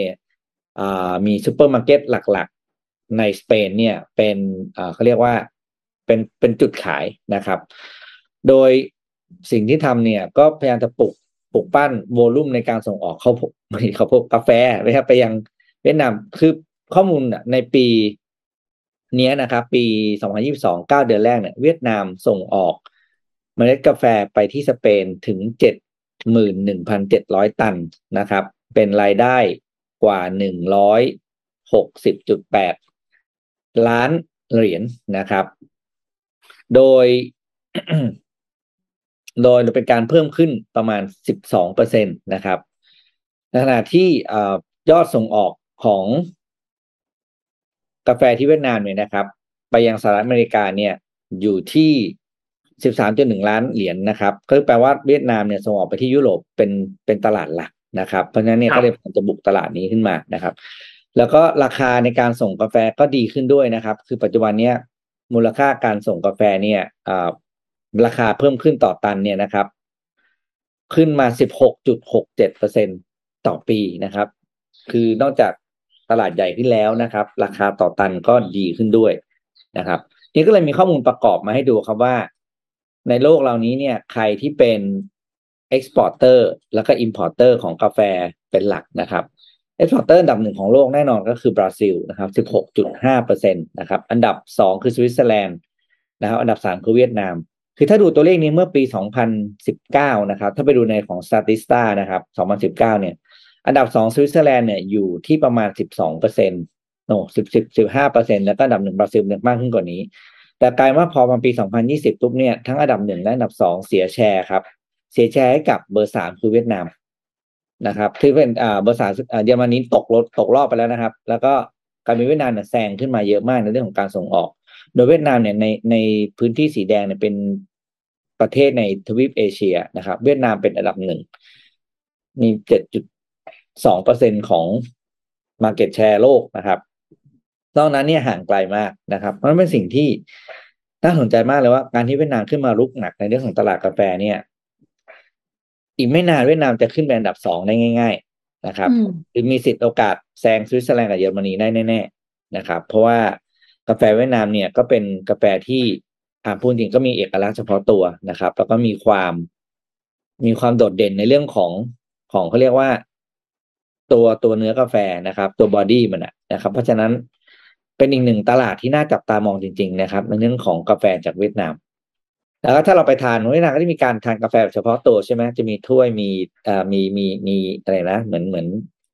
อ่ามีซูเปอร์มาร์เก็ตหลักๆ ในสเปนเนี่ยเป็นอ่าเขาเรียกว่าเป็นเป็นจุดขายนะครับ โดยสิ่งที่ทำเนี่ยก็พยายามจะปลุกปลุกปั้น volume ในการส่งออกข้าวโพดไม่ข้าวโพดกาแฟนะครับไปยังเวียดนามคือข้อมูลในปีเนี้ยนะครับ ปี 2022 9 เดือนแรกเนี่ยเวียดนามส่งออก เมล็ดกาแฟไปที่สเปนถึง 71,700 ตันนะครับ เป็นรายได้กว่า 160.8 ล้านเหรียญนะครับ โดย โดยเป็นการเพิ่มขึ้นประมาณ 12เปอร์เซ็นตนะครับในขณะที่ยอดส่งออกของกาแฟที่เวียดนามเนี่ยนะครับ ไปยังสหรัฐอเมริกาเนี่ยอยู่ที่ 13.1 ล้านเหรียญนะครับก็แปลว่าเวียดนามเนี่ยส่งออกไปที่ยุโรปเป็นเป็นตลาดหลักนะครับเพราะฉะนั้นเนี่ยครับก็เลยจะบุกตลาดนี้ขึ้นมานะครับ แล้วก็ราคาในการส่งกาแฟก็ดีขึ้นด้วยนะครับ คือปัจจุบันเนี้ยมูลค่าการส่งกาแฟเนี่ยอ่าราคาเพิ่มขึ้นต่อตันเนี่ยนะครับ ขึ้นมา 16.67เปอร์เซ็นต่อปีนะครับ คือนอกจากตลาดใหญ่ขึ้นแล้วนะครับ ราคาต่อตันก็ดีขึ้นด้วยนะครับ นี่ก็เลยมีข้อมูลประกอบมาให้ดูครับว่า ในโลกเหล่านี้เนี่ยใครที่เป็น exporter แล้วก็ importer ของกาแฟเป็นหลักนะครับ exporter อันดับหนึ่งของโลกแน่นอนก็คือบราซิลนะครับ 16.5เปอร์เซ็นต์นะครับ อันดับสองคือสวิตเซอร์แลนด์นะครับ อันดับสามคือเวียดนาม คือถ้าดูตัวเลขนี้เมื่อปี 2019 นะครับ ถ้าไปดูในของ Statista นะครับ 2019 เนี่ย อันดับสองสวิตเซอร์แลนด์เนี่ยอยู่ที่ประมาณ 12เปอร์เซ็นต์โอ้สิบสิบห้าเปอร์เซ็นต์แล้วก็อันดับหนึ่งบราซิลเนี่ยมากขึ้นกว่านี้ แต่กลายว่าพอมาปี 2020ปุ๊บเนี่ยทั้งอันดับหนึ่งและอันดับสองเสียแชร์ครับ เสียแชร์ให้กับเบอร์สามคือเวียดนามนะครับที่เป็นอ่าเบอร์สามเยอรมนีตกรถตกรอบไปแล้วนะครับ แล้วก็การมีเวียดนามเนี่ยแซงขึ้นมาเยอะมากในเรื่องของการส่งออก โดยเวียดนามเนี่ยในในพื้นที่สีแดงเนี่ยเป็นประเทศในทวีปเอเชียนะครับ เวียดนามเป็นอันดับหนึ่งมีเจ็ดจุดสองเปอร์เซ็นต์ของ Market Share โลกนะครับ นอกนั้นเนี่ยห่างไกลมากนะครับมันเป็นสิ่งที่น่าสนใจมากเลยว่า การที่เวียดนามขึ้นมารุกหนักในเรื่องของตลาดกาแฟเนี่ย อีกไม่นานเวียดนามจะขึ้นเป็นอันดับสองได้ง่าย ๆ นะครับหรือมีสิทธิ์โอกาสแซงสวิตเซอร์แลนด์กับเยอรมนีได้แน่ๆนะครับ เพราะว่ากาแฟเวียดนามเนี่ยก็เป็นกาแฟที่อ่าพูดจริงก็มีเอกลักษณ์เฉพาะตัวนะครับ แล้วก็มีความมีความโดดเด่นในเรื่องของของเขาเรียกว่า ตัวตัวเนื้อกาแฟนะครับ ตัวบอดี้มันนะครับ เพราะฉะนั้น เป็นอีกหนึ่งตลาดที่น่าจับตามองจริง ๆ นะครับ ในเรื่องของกาแฟจากเวียดนาม แล้วก็ถ้าเราไปทานเวียดนามก็จะมีการทานกาแฟแบบเฉพาะตัวใช่ไหมจะมีถ้วยมีอ่ามีมีมีอะไรนะเหมือนเหมือน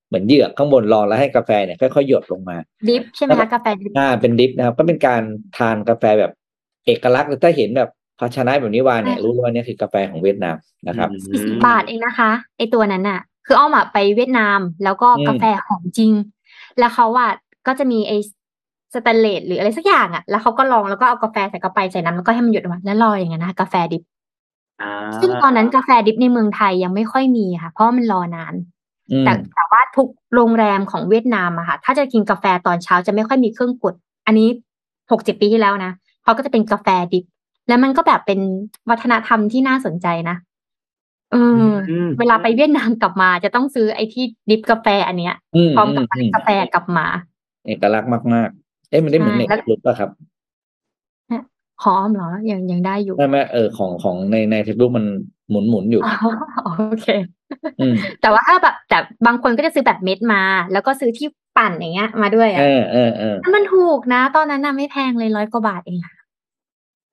เหมือนเหยือกข้างบนรองแล้วให้กาแฟเนี่ยค่อยๆหยดลงมา ดิฟใช่ไหมคะกาแฟดิฟอ่าเป็นดริฟนะครับ ก็เป็นการทานกาแฟแบบเอกลักษณ์ถ้าเห็นแบบภาชนะแบบนี้วางเนี่ยรู้เลยว่าเนี่ยคือกาแฟของเวียดนามนะครับอืมบาทเองนะคะไอตัวนั้นน่ะคืออ้อมอะไปเวียดนาม แล้วก็อืมกาแฟหอมจริง แล้วเขาอะก็จะมีไอ สแตนเลสหรืออะไรสักอย่างอะแล้วเขาก็ลองแล้วก็เอากาแฟใส่กระไปใส่น้ำแล้วก็ให้มันหยดออกมาแล้วรออย่างนั้นนะคะกาแฟดิบอ่าซึ่งตอนนั้นกาแฟดิบในเมืองไทยยังไม่ค่อยมีค่ะ เพราะว่ามันรอนานอืมแต่แต่ว่าทุกโรงแรมของเวียดนามอะค่ะ ถ้าจะกินกาแฟตอนเช้าจะไม่ค่อยมีเครื่องกด อันนี้หกเจ็ดปีที่แล้วนะเขาก็จะเป็นกาแฟดิบ แล้วมันก็แบบเป็นวัฒนธรรมที่น่าสนใจนะเอออมเวลาไปเวียดนามกลับมาจะต้องซื้อไอ้ที่ดิบกาแฟอันเนี้ยอืมพร้อมกับอืมกาแฟกลับมา เอกลักษณ์มากๆ เอ๊ะมันได้เหมือนใช่เน็ตแล้วฟลุกป่ะครับหอมเหรอ ยังยังได้อยู่ ไม่ไม่เออของของในในเทปบุ๊กมันหมุนหมุนอยู่อ๋อโอเคอืมแต่ว่าถ้าแบบแต่บางคนก็จะซื้อแบบเม็ดมา แล้วก็ซื้อที่ปั่นอย่างเงี้ย มาด้วยเออะอเออเออแล้วมันถูกนะ ตอนนั้นน่ะไม่แพงเลยร้อยกว่าบาทเองค่ะ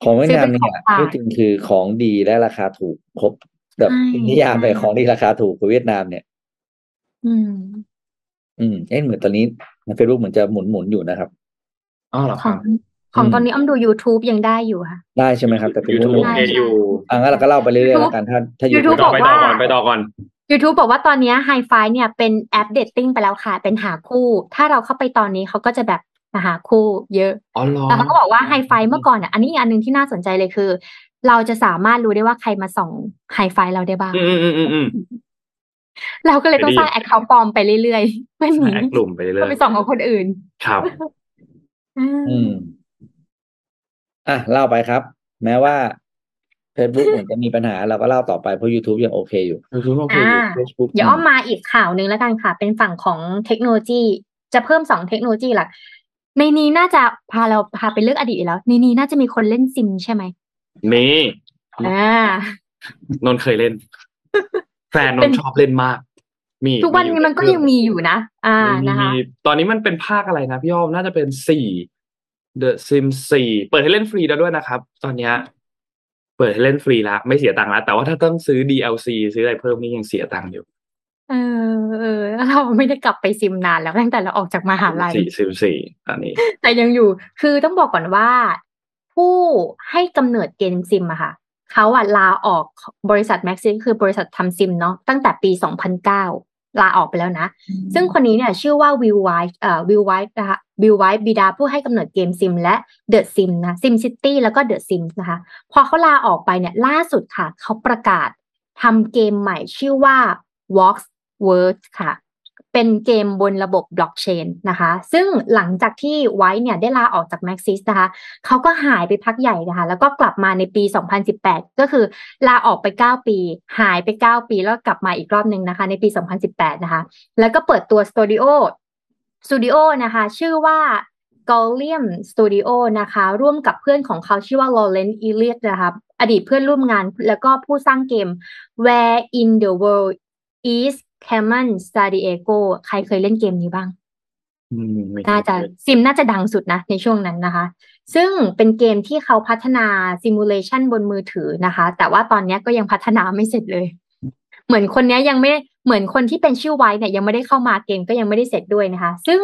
ของเวียดนามซื้อเป็นเนี่ยของฝากที่จริงคือของดีและราคาถูกครบแบบใช่นิยามไปใช่ของดีราคาถูกของเวียดนามเนี่ย อืม อืมเอ๊ะเหมือนตอนนี้ในเฟซบุ๊กเหมือนจะหมุนหมุนอยู่นะครับ อ๋อเหรอขคอรังบ ของอืมตอนนี้อ้อมดู YouTube ยังได้อยู่ค่ะ ได้ใช่ไหมครับ แต่ YouTube Facebook โอเคอยู่ อะงั้นเราก็เล่าไปเรื่อยๆ YouTube แล้วกัน ถ้าถ้า YouTube ไปต่อบอกไปว่าต่อก่อนไปต่อก่อน YouTube บอกว่าตอนนี้ไฮไฟเนี่ยเป็นแอป dating ไปแล้วค่ะ เป็นหาคู่ ถ้าเราเข้าไปตอนนี้เขาก็จะแบบมาหาคู่เยอะ อ๋อเหรอ แล้วเขาก็บอกว่าไฮไฟเมื่อก่อนอะ อันนี้อีกอันหนึ่งที่น่าสนใจเลยคือ เราจะสามารถรู้ได้ว่าใครมาส่องไฮไฟเราได้บ้าง อืมอืมอืมอืม เราก็เลยต้องดีสร้าง account ปลอมไปเรื่อยๆไม่หนี add กลุ่มไปเรื่ก็อยไปส่องของคนอื่น ๆ ครับ อืม อะ เล่าไปครับ แม้ว่า Facebook เหมือนจะมีปัญหา เราก็เล่าต่อไปเพราะ YouTube ยังโอเคอยู่ยูทูบโอเคอยู่อ่า Facebook เดี๋ยวอ้อมมาอีกข่าวหนึ่งแล้วกันค่ะ เป็นฝั่งของเทคโนโลยี จะเพิ่มสองเทคโนโลยีหลัก ในนี้น่าจะพาเราพาไประลึกอดีตอีกแล้ว ในนี้น่าจะมีคนเล่น Sims ใช่ไหมมีอ่านนท์เคยเล่น แฟนนเป็นนท์ชอบเล่นมาก มีทุกวันนี้มันก็ยังมีอยู่นะ อ่ามีนะคะมีตอนนี้มันเป็นภาคอะไรนะพี่อ้อมน่าจะเป็นสี่ The Sims สี่เปิดให้เล่นฟรีแล้วด้วยนะครับ ตอนเนี้ยเปิดให้เล่นฟรีแล้วไม่เสียตังค์แล้วแต่ว่าถ้าต้องซื้อ DLC ซื้ออะไรเพิ่มนี่ยังเสียตังค์อยู่ เออเออแล้วเราไม่ได้กลับไปซิมนานแล้วตั้งแต่เราออกจากมหาลัยสี่ซิมสี่ตอนนี้ แต่ยังอยู่คือต้องบอกก่อนว่า ผู้ให้กำเนิดเกมซิมอะค่ะ เขาอะลาออกบริษัท Maxis คือบริษัททำซิมเนาะตั้งแต่ปี 2009 ลาออกไปแล้วนะ ซึ่งคนนี้เนี่ยชื่อว่า Will Wright เอ่อ Will Wright นะคะ Will Wright บิดาผู้ให้กำเนิดเกมซิมและ The Sims นะ SimCity แล้วก็ The Sims นะคะ พอเขาลาออกไปเนี่ยล่าสุดค่ะ เขาประกาศทำเกมใหม่ชื่อว่า Walks Words ค่ะ เป็นเกมบนระบบบล็อกเชนนะคะ ซึ่งหลังจากที่ไว้เนี่ยได้ลาออกจาก Maxis นะคะเขาก็หายไปพักใหญ่นะคะ แล้วก็กลับมาในปี 2018 ก็คือลาออกไป 9 ปี หายไป 9 ปีแล้วกลับมาอีกรอบหนึ่งนะคะ ในปี 2018 นะคะ แล้วก็เปิดตัวสตูดิโอสตูดิโอนะคะ ชื่อว่า g o l i u m Studio นะคะ ร่วมกับเพื่อนของเขาชื่อว่า Lauren Elliott นะคะอดีตเพื่อนร่วมงานแล้วก็ผู้สร้างเกม Where in the World is Carmen Sandiego ใครเคยเล่นเกมนี้บ้างอืมไม่น่าจะซิมน่าจะดังสุดนะในช่วงนั้นนะคะ ซึ่งเป็นเกมที่เขาพัฒนาซิมูเลชันบนมือถือนะคะ แต่ว่าตอนนี้ก็ยังพัฒนาไม่เสร็จเลย เหมือนคนนี้ยังไม่เหมือนคนที่เป็นชื่อไว้เนี่ยยังไม่ได้เข้ามาเกมก็ยังไม่ได้เสร็จด้วยนะคะ ซึ่ง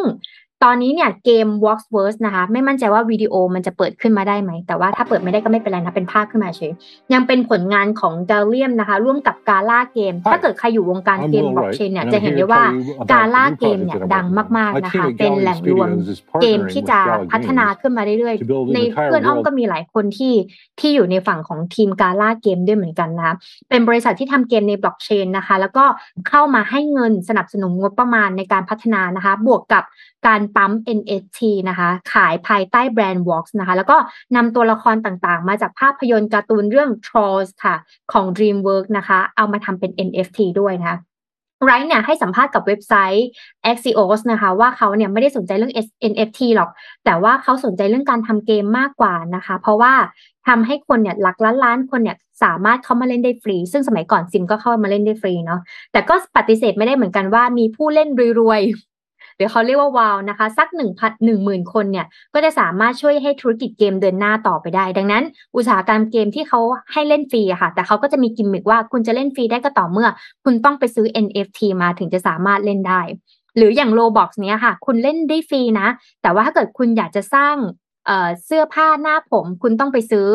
ตอนนี้เนี่ยเกม Walksverse นะคะ ไม่มั่นใจว่าวิดีโอมันจะเปิดขึ้นมาได้ไหม แต่ว่าถ้าเปิดไม่ได้ก็ไม่เป็นไรนะ เป็นภาพขึ้นมาเฉย ยังเป็นผลงานของ g a l l i u m นะคะ ร่วมกับกาล่าเกม ถ้าเกิดใครอยู่วงการ I'm เกม Will บล็อก Wright, เชนเนี่ย and จะ I'm เห็น here ได้ to ว่า tell you about กา the ล่า new เกม project เนี่ย that I'm ดัง working on. มาก My ๆนะ team คะ at เป็น Gallery แหล่งรวม Studios is เกม partnering ที่ with จะ Jolly พัฒนา Games ขึ้นมาเรื่อย to build ๆใน an entire เพื่อนอ้อม world ก็มีหลายคนที่ที่อยู่ในฝั่งของทีมกาล่าเกมด้วยเหมือนกันนะคะเป็นบริษัทที่ทำเกมในบล็อกเชนนะคะ แล้วก็เข้ามาให้เงินสนับสนุนงบประมาณในการพัฒนานะคะ บวกกับ การปั๊ม NFT นะคะ ขายภายใต้แบรนด์ Vox นะคะ แล้วก็นำตัวละครต่างๆ มาจากภาพยนตร์การ์ตูนเรื่อง Trolls ค่ะ ของ DreamWorks นะคะ เอามาทำเป็น NFT ด้วยนะคะไรท์เนี่ยให้สัมภาษณ์กับเว็บไซต์ Axios นะคะ ว่าเขาเนี่ยไม่ได้สนใจเรื่อง NFT หรอก แต่ว่าเขาสนใจเรื่องการทำเกมมากกว่านะคะ เพราะว่าทำให้คนเนี่ยหลักล้านล้านคนเนี่ยสามารถเข้ามาเล่นได้ฟรี ซึ่งสมัยก่อนซิมก็เข้ามาเล่นได้ฟรีเนาะแต่ก็ปฏิเสธไม่ได้เหมือนกันว่ามีผู้เล่นรวย หรือเขาเรียกว่าวาวนะคะ สักหนึ่งพันหนึ่งหมื่นคนเนี่ยก็จะสามารถช่วยให้ธุรกิจเกมเดินหน้าต่อไปได้ ดังนั้น อุตสาหกรรมเกมที่เขาให้เล่นฟรีค่ะ แต่เขาก็จะมีกิมมิกว่าคุณจะเล่นฟรีได้ก็ต่อเมื่อ คุณต้องไปซื้อ NFT มาถึงจะสามารถเล่นได้ หรืออย่าง Roblox เนี้ยค่ะ คุณเล่นได้ฟรีนะ แต่ว่าถ้าเกิดคุณอยากจะสร้างเสื้อผ้าหน้าผม คุณต้องไปซื้อ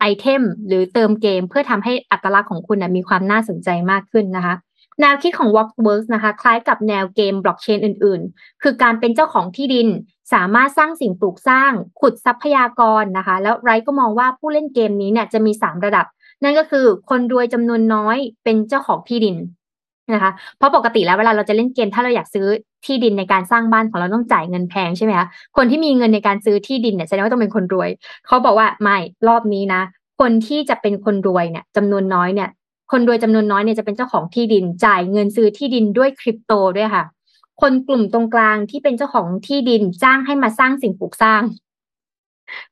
ไอเทมหรือเติมเกมเพื่อทำให้อัตลักษณ์ของคุณนะมีความน่าสนใจมากขึ้นนะคะ แนวคิดของ Walkworks นะคะ คล้ายกับแนวเกมบล็อกเชนอื่น ๆ คือการเป็นเจ้าของที่ดิน สามารถสร้างสิ่งปลูกสร้าง ขุดทรัพยากรนะคะ แล้วไรก็มองว่าผู้เล่นเกมนี้เนี่ยจะมี 3 ระดับ นั่นก็คือคนรวยจำนวนน้อยเป็นเจ้าของที่ดินนะคะเพราะปกติแล้วเวลาเราจะเล่นเกมถ้าเราอยากซื้อที่ดินในการสร้างบ้านของเราต้องจ่ายเงินแพงใช่ไหมคะคนที่มีเงินในการซื้อที่ดินเนี่ยแสดงว่าต้องเป็นคนรวย เขาบอกว่าไม่รอบนี้นะ คนที่จะเป็นคนรวยเนี่ยจำนวนน้อยเนี่ย คนรวยจำนวนน้อยเนี่ยจะเป็นเจ้าของที่ดินจ่ายเงินซื้อที่ดินด้วยคริปโตด้วยค่ะ คนกลุ่มตรงกลางที่เป็นเจ้าของที่ดินจ้างให้มาสร้างสิ่งปลูกสร้าง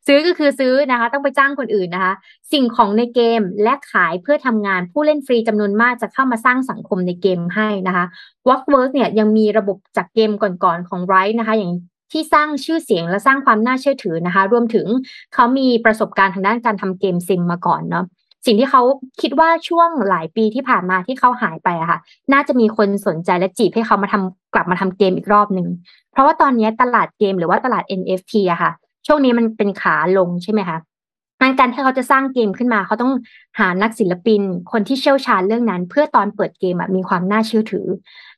ซื้อก็คือซื้อนะคะ ต้องไปจ้างคนอื่นนะคะ สิ่งของในเกมและขายเพื่อทำงานผู้เล่นฟรีจำนวนมากจะเข้ามาสร้างสังคมในเกมให้นะคะ Walkworks เนี่ยยังมีระบบจากเกมก่อนๆของ Riot นะคะ อย่างที่สร้างชื่อเสียงและสร้างความน่าเชื่อถือนะคะ รวมถึงเขามีประสบการณ์ทางด้านการทำเกมซิมมาก่อนเนาะ สิ่งที่เขาคิดว่าช่วงหลายปีที่ผ่านมาที่เขาหายไปอะค่ะ น่าจะมีคนสนใจและจีบให้เขามาทำกลับมาทำเกมอีกรอบหนึ่งเพราะว่าตอนนี้ตลาดเกมหรือว่าตลาด NFT อะค่ะ ช่วงนี้มันเป็นขาลงใช่ไหมคะงั้นการที่เขาจะสร้างเกมขึ้นมา เขาต้องหานักศิลปิน คนที่เชี่ยวชาญเรื่องนั้น เพื่อตอนเปิดเกมอะมีความน่าเชื่อถือ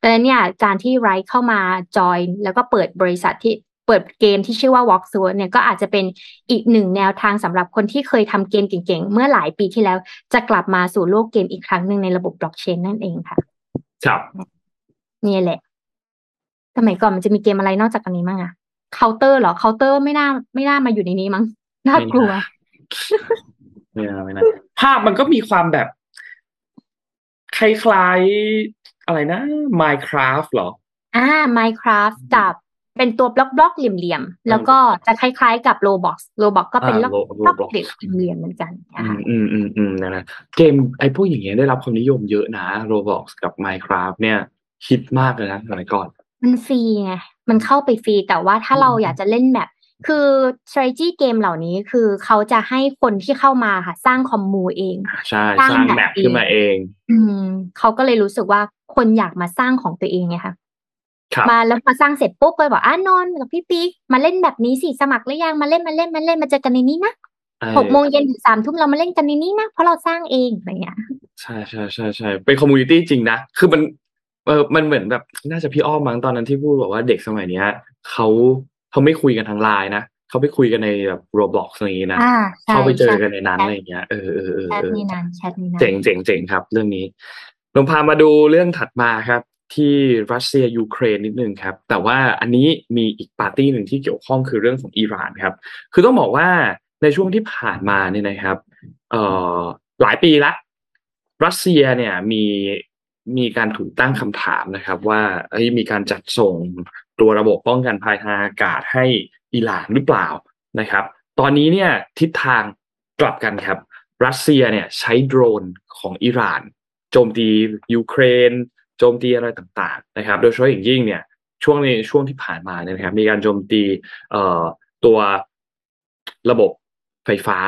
ดังนั้นเนี่ยการที่ไรท์เข้ามาจอยแล้วก็เปิดบริษัทที่ เปิดเกมที่ชื่อว่า Walk s w o r d เนี่ยก็อาจจะเป็นอีกหนึ่งแนวทางสำหรับคนที่เคยทำเกมเก่งๆ เมื่อหลายปีที่แล้วจะกลับมาสู่โลกเกมอีกครั้งหนึ่งในระบบบล็อกเชนนั่นเองค่ะ ครับนี่แหละสมัยก่อนมันจะมีเกมอะไรนอกจากอันนี้มั้งอะเคาน์เตอร์เหรอเคาน์เตอร์ไม่น่าไม่น่ามาอยู่ในนี้มั้งน่ากลัวไม่น่าไม่น่าภาพมันก็มีความแบบ คล้ายๆอะไรนะ Minecraft เหรออ่า Minecraft กับ เป็นตัวบล็อกบล็อกเหลี่ยมๆ แล้วก็จะคล้ายๆกับ Roblox Roblox ก็เป็นอ่าบล็อก Ro- บล็อก Roblox เหลี่ยมๆเหมือนกันนะอืคะมอืมอืมอืมนะนะเกมไอ้พวกอย่างเงี้ยได้รับความนิยมเยอะนะ Roblox กับ Minecraft เนี่ยฮิตมากเลยนะสมัยก่อน มันฟรีไงมันเข้าไปฟรีแต่ว่าถ้าอืมเราอยากจะเล่นแบบคือ strategy เกมเหล่านี้คือเขาจะให้คนที่เข้ามาค่ะ สร้างคอมมูเอง ใช่สร้างสร้างแบบแมปเองขึ้นมาเอง อืมเขาก็เลยรู้สึกว่าคนอยากมาสร้างของตัวเองไงคะครับ มาแล้วพอสร้างเสร็จปุ๊บก็บอกอะนอนกับพี่ปิ๊กมาเล่นแบบนี้สิสมัครหรือยังมาเล่นมาเล่นมาเล่นมาเจอกันในนี้นะเออหกโมงเย็นถึงสามทุ่มเรามาเล่นกันในนี้นะเพราะเราสร้างเองอะไรเงี้ยใช่ใช่ใช่ใช่เป็นคอมมูนิตี้จริงนะคือมันเออมันเหมือนแบบน่าจะพี่อ้อมมั้งตอนนั้นที่พูดบอกว่าเด็กสมัยเนี้ยเขาเขาไม่คุยกันทางไลน์นะเขาไปคุยกันในแบบ Roblox อะไรอย่างงี้นะอ่าใช่เข้าไปเจอใช่กันในนั้นแชทอะไรอย่างเงี้ยเออเออเออแชทเออนี่นานแชทนี่นานเจ๋งเจ๋งเจ๋งครับ เรื่องนี้ลองพามาดูเรื่องถัดมาครับ ที่รัสเซียยูเครนนิดนึงครับ แต่ว่าอันนี้มีอีกปาร์ตี้หนึ่งที่เกี่ยวข้องคือเรื่องของอิหร่านครับ คือต้องบอกว่าในช่วงที่ผ่านมาเนี่ยนะครับเอ่อหลายปีละรัสเซียเนี่ยมีมีการถูกตั้งคำถามนะครับ ว่าเอ้มีการจัดส่งตัวระบบป้องกันภัยทางอากาศให้อิหร่านหรือเปล่านะครับ ตอนนี้เนี่ยทิศทางกลับกันครับ รัสเซียเนี่ยใช้โดรนของอิหร่านโจมตียูเครน โจมตีอะไรต่างๆนะครับ โดยเฉพาะอย่างยิ่งเนี่ยช่วงในช่วงที่ผ่านมาเนี่ยนะครับ มีการโจมตีเอ่อตัวระบบไฟฟ้า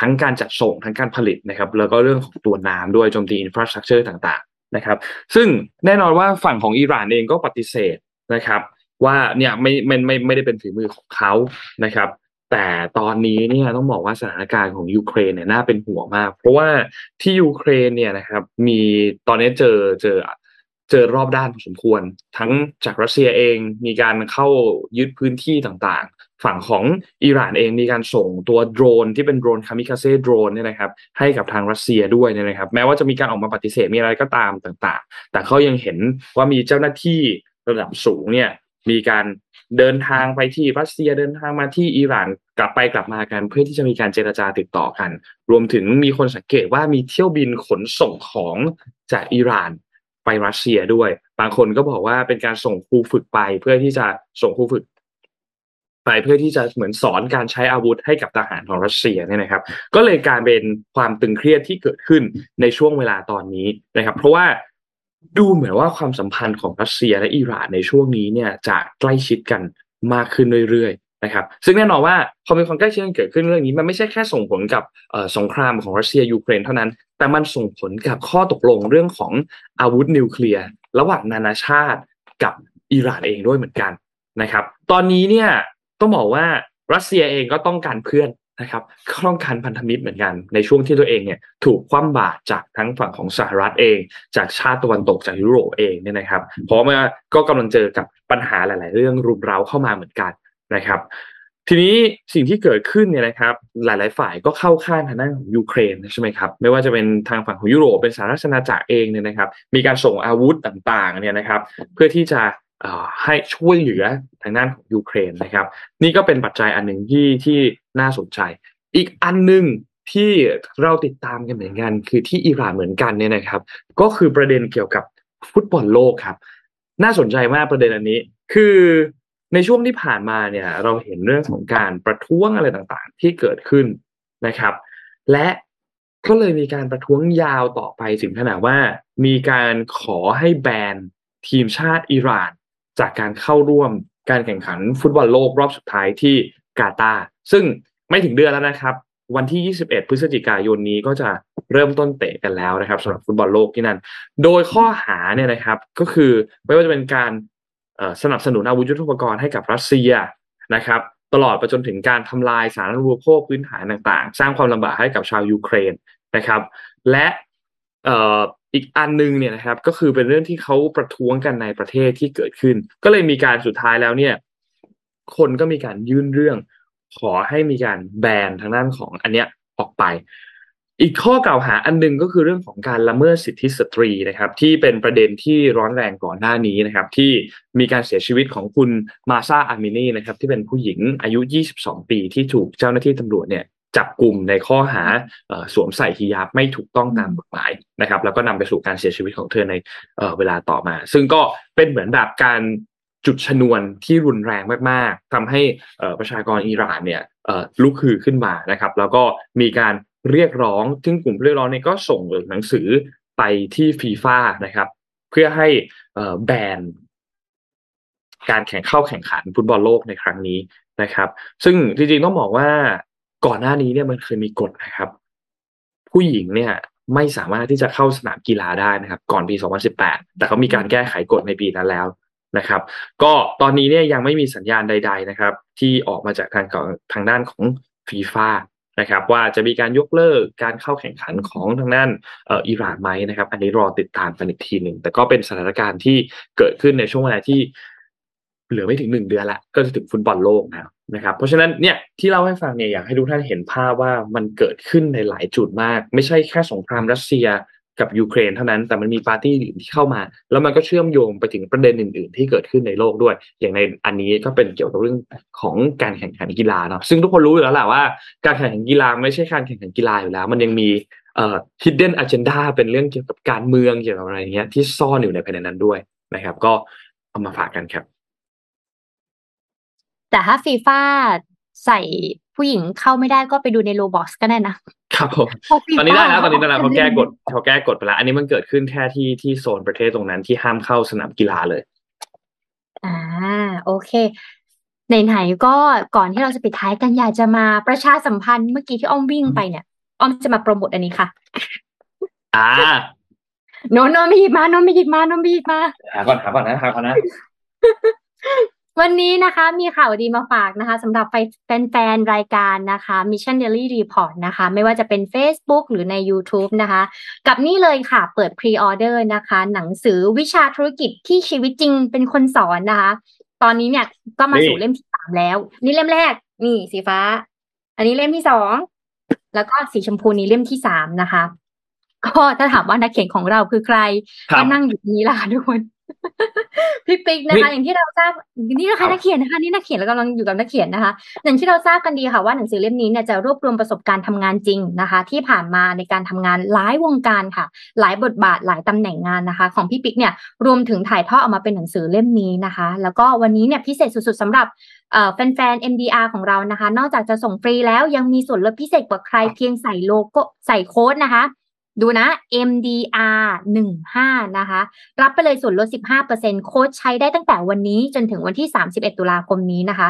ทั้งการจัดส่งทั้งการผลิตนะครับ แล้วก็เรื่องของตัวน้ำด้วยโจมตี infrastructure ต่างๆนะครับ ซึ่งแน่นอนว่าฝั่งของอิหร่านเองก็ปฏิเสธนะครับ ว่าเนี่ยไม่ไม่ไม่ไม่ได้เป็นฝีมือของเขานะครับ แต่ตอนนี้เนี่ยต้องบอกว่าสถานการณ์ของยูเครนเนี่ยน่าเป็นห่วงมาก เพราะว่าที่ยูเครนเนี่ยนะครับ มีตอนนี้เจอเจอ เจอรอบด้านพอสมควร ทั้งจากรัสเซียเองมีการเข้ายึดพื้นที่ต่างๆ ฝั่งของอิหร่านเองมีการส่งตัวโดรนที่เป็นโดรนคามิคาเซโดรนเนี่ยนะครับให้กับทางรัสเซียด้วยเนี่ยนะครับ แม้ว่าจะมีการออกมาปฏิเสธมีอะไรก็ตามต่างๆ แต่เขายังเห็นว่ามีเจ้าหน้าที่ระดับสูงเนี่ยมีการเดินทางไปที่รัสเซียเดินทางมาที่อิหร่านกลับไปกลับมากัน เพื่อที่จะมีการเจรจาติดต่อกัน รวมถึงมีคนสังเกตว่ามีเที่ยวบินขนส่งของจากอิหร่าน ไปรัสเซียด้วย บางคนก็บอกว่าเป็นการส่งครูฝึกไป เพื่อที่จะส่งครูฝึก ไปเพื่อที่จะเหมือนสอนการใช้อาวุธให้กับทหารของรัสเซียเนี่ยนะครับ ก็เลยการเป็นความตึงเครียดที่เกิดขึ้นในช่วงเวลาตอนนี้นะครับ เพราะว่าดูเหมือนว่าความสัมพันธ์ของรัสเซียและอิหร่านในช่วงนี้เนี่ยจะใกล้ชิดกันมากขึ้นเรื่อย นะครับซึ่งแน่นอนว่าพอมีความใกล้ชิดกันเกิดขึ้นเรื่องนี้มันไม่ใช่แค่ส่งผลกับสงครามของรัสเซียยูเครนเท่านั้น แต่มันส่งผลกับข้อตกลงเรื่องของอาวุธนิวเคลียร์ระหว่างนานาชาติกับอิหร่านเองด้วยเหมือนกันนะครับ ตอนนี้เนี่ยต้องบอกว่ารัสเซียเองก็ต้องการเพื่อนนะครับก็ต้องการพันธมิตรเหมือนกันในช่วงที่ตัวเองเนี่ยถูกคว่ำบาตรจากทั้งฝั่งของสหรัฐเอง จากชาติตะวันตกจากยุโรปเองเนี่ยนะครับเพราะว่าก็กำลังเจอกับปัญหาหลาย ๆ เรื่องรุมเร้าเข้ามาเหมือนกัน นะครับ ทีนี้สิ่งที่เกิดขึ้นเนี่ยนะครับ หลาย ๆ ฝ่ายก็เข้าข้างทางด้านของยูเครนใช่ไหมครับไม่ว่าจะเป็นทางฝั่งของยุโรปเป็นสหรัฐอาณาจักรเองเนี่ยนะครับ มีการส่งอาวุธต่าง ๆ เนี่ยนะครับ เพื่อที่จะให้ช่วยเหลือทางด้านของยูเครนนะครับ นี่ก็เป็นปัจจัยอันหนึ่งที่ที่น่าสนใจ อีกอันหนึ่งที่เราติดตามกันเหมือนกัน คือที่อิหร่านเหมือนกันเนี่ยนะครับ ก็คือประเด็นเกี่ยวกับฟุตบอลโลกครับ น่าสนใจมากประเด็นอันนี้ คือ ในช่วงที่ผ่านมาเนี่ยเราเห็นเรื่องของการประท้วงอะไรต่างๆ ที่เกิดขึ้นนะครับ และก็เลยมีการประท้วงยาวต่อไปถึงขนาดว่า มีการขอให้แบนทีมชาติอิหร่าน จากการเข้าร่วมการแข่งขันฟุตบอลโลกรอบสุดท้ายที่กาตาร์ซึ่งไม่ถึงเดือนแล้วนะครับ วันที่ 21 พฤศจิกายนนี้ก็จะเริ่มต้นเตะกันแล้วนะครับสำหรับฟุตบอลโลกที่นั่น โดยข้อหาเนี่ยนะครับก็คือไม่ว่าจะเป็นการ สนับสนุนอาวุธยุทโธปกรณ์ให้กับรัสเซียนะครับ ตลอดไปจนถึงการทำลายสารรูปโภคพื้นฐานต่างๆ สร้างความลำบากให้กับชาวยูเครนนะครับ และอีกอันนึงเนี่ยนะครับก็คือเป็นเรื่องที่เขาประท้วงกันในประเทศที่เกิดขึ้น ก็เลยมีการสุดท้ายแล้วเนี่ยคนก็มีการยื่นเรื่อง ขอให้มีการแบนทางด้านของอันเนี้ยออกไป อีกข้อกล่าวหาอันนึงก็คือเรื่องของการละเมิดสิทธิสตรีนะครับ ที่เป็นประเด็นที่ร้อนแรงก่อนหน้านี้นะครับ ที่มีการเสียชีวิตของคุณมาซาอามินีนะครับ ที่เป็นผู้หญิงอายุ 22 ปีที่ถูกเจ้าหน้าที่ตำรวจเนี่ยจับกลุ่มในข้อหาสวมใส่ฮิญาบไม่ถูกต้องตามกฎหมายนะครับ แล้วก็นำไปสู่การเสียชีวิตของเธอในเวลาต่อมา ซึ่งก็เป็นเหมือนแบบการจุดชนวนที่รุนแรงมาก ๆทำให้ประชากรอิหร่านเนี่ยลุกฮือขึ้นมานะครับ แล้วก็มีการ เรียกร้อง ซึ่งกลุ่มเรียกร้องเนี่ยก็ส่งหนังสือไปที่ฟีฟ่านะครับ เพื่อให้แบนการแข่งเข้าแข่งขันฟุตบอลโลกในครั้งนี้นะครับ ซึ่งจริงๆต้องบอกว่าก่อนหน้านี้เนี่ยมันเคยมีกฎนะครับ ผู้หญิงเนี่ยไม่สามารถที่จะเข้าสนามกีฬาได้นะครับ ก่อนปี 2018 แต่เขามีการแก้ไขกฎในปีนั้นแล้วนะครับ ก็ตอนนี้เนี่ยยังไม่มีสัญญาณใด ๆนะครับ ที่ออกมาจากทางทางด้านของฟีฟ่า นะครับว่าจะมีการยกเลิกการเข้าแข่งขันของทางด้านอิหร่านไหมนะครับ อันนี้รอติดตามกันอีกทีหนึ่งแต่ก็เป็นสถานการณ์ที่เกิดขึ้นในช่วงเวลาที่เหลือไม่ถึงหนึ่งเดือนละก็จะถึงฟุตบอลโลกนะนะครับ เพราะฉะนั้นเนี่ยที่เล่าให้ฟังเนี่ยอยากให้ทุกท่านเห็นภาพว่ามันเกิดขึ้นในหลายจุดมาก ไม่ใช่แค่สงครามรัสเซีย กับยูเครนเท่านั้นแต่มันมีปาร์ตี้อื่นที่เข้ามา แล้วมันก็เชื่อมโยงไปถึงประเด็นอื่น ๆ ที่เกิดขึ้นในโลกด้วย อย่างในอันนี้ก็เป็นเกี่ยวกับเรื่องของการแข่งขันกีฬาเนาะซึ่งทุกคนรู้อยู่แล้วแหละว่าการแข่งขันกีฬาไม่ใช่การแข่งขันกีฬาอยู่แล้ว มันยังมีเอ่อ hidden agenda เป็นเรื่องเกี่ยวกับการเมืองเกี่ยวกับอะไรเงี้ยที่ซ่อนอยู่ในภายในนั้นด้วยนะครับ ก็เอามาฝากกันครับ แต่ถ้าฟีฟ่า ใส่ผู้หญิงเข้าไม่ได้ก็ไปดูในโลบ็อกซ์ก็ได้นะครับผมตอนนี้ได้แล้วตอนนี้ได้แล้วเขาแก้กฎเขาแก้กฎไปแล้ว อันนี้มันเกิดขึ้นแค่ที่ที่โซนประเทศตรงนั้นที่ห้ามเข้าสนามกีฬาเลย อ่า โอเคไหนๆก็ก่อนที่เราจะปิดท้ายกันอยากจะมาประชาสัมพันธ์เมื่อกี้ที่อ้อมวิ่งไปเนี่ยอ้อมจะมาโปรโมทอันนี้ค่ะ อ่าโนโนไม่หยิบมาโนไม่หยิบมาโนไม่หยิบมาหาก่อนหาก่อนนะหาก่อนนะ วันนี้นะคะมีข่าวดีมาฝากนะคะสำหรับแฟนๆรายการนะคะ Mission Daily Report นะคะ ไม่ว่าจะเป็น Facebook หรือใน YouTube นะคะ กับนี่เลยค่ะเปิดพรีออเดอร์นะคะ หนังสือวิชาธุรกิจที่ชีวิตจริงเป็นคนสอนนะคะ ตอนนี้เนี่ยก็มาสู่เล่มที่สามแล้ว นี่เล่มแรก นี่สีฟ้า อันนี้เล่มที่สองแล้วก็สีชมพูนี้เล่มที่สามนะคะก็ถ้าถามว่านักเขียนของเราคือใครก็นั่งอยู่นี้ล่ะทุกคน พี่ปิ๊กนะคะ อย่างที่เราทราบนี่นะคะนักเขียนนะคะนี่นักเขียนเรากำลังอยู่กับนักเขียนนะคะ อย่างที่เราทราบกันดีค่ะว่าหนังสือเล่มนี้เนี่ยจะรวบรวมประสบการณ์ทำงานจริงนะคะ ที่ผ่านมาในการทำงานหลายวงการค่ะ หลายบทบาทหลายตำแหน่งงานนะคะ ของพี่ปิ๊กเนี่ยรวมถึงถ่ายทอดออกมาเป็นหนังสือเล่มนี้นะคะ แล้วก็วันนี้เนี่ยพิเศษสุดๆสำหรับเอ่อแฟนๆ MDR ของเรานะคะ นอกจากจะส่งฟรีแล้วยังมีส่วนลดพิเศษกว่าใครเพียงใส่โลโก้ใส่โค้ดนะคะ ดูนะ MDR 15นะคะ รับไปเลยส่วนลด 15%โค้ดใช้ได้ตั้งแต่วันนี้จนถึงวันที่ 31 ตุลาคมนี้นะคะ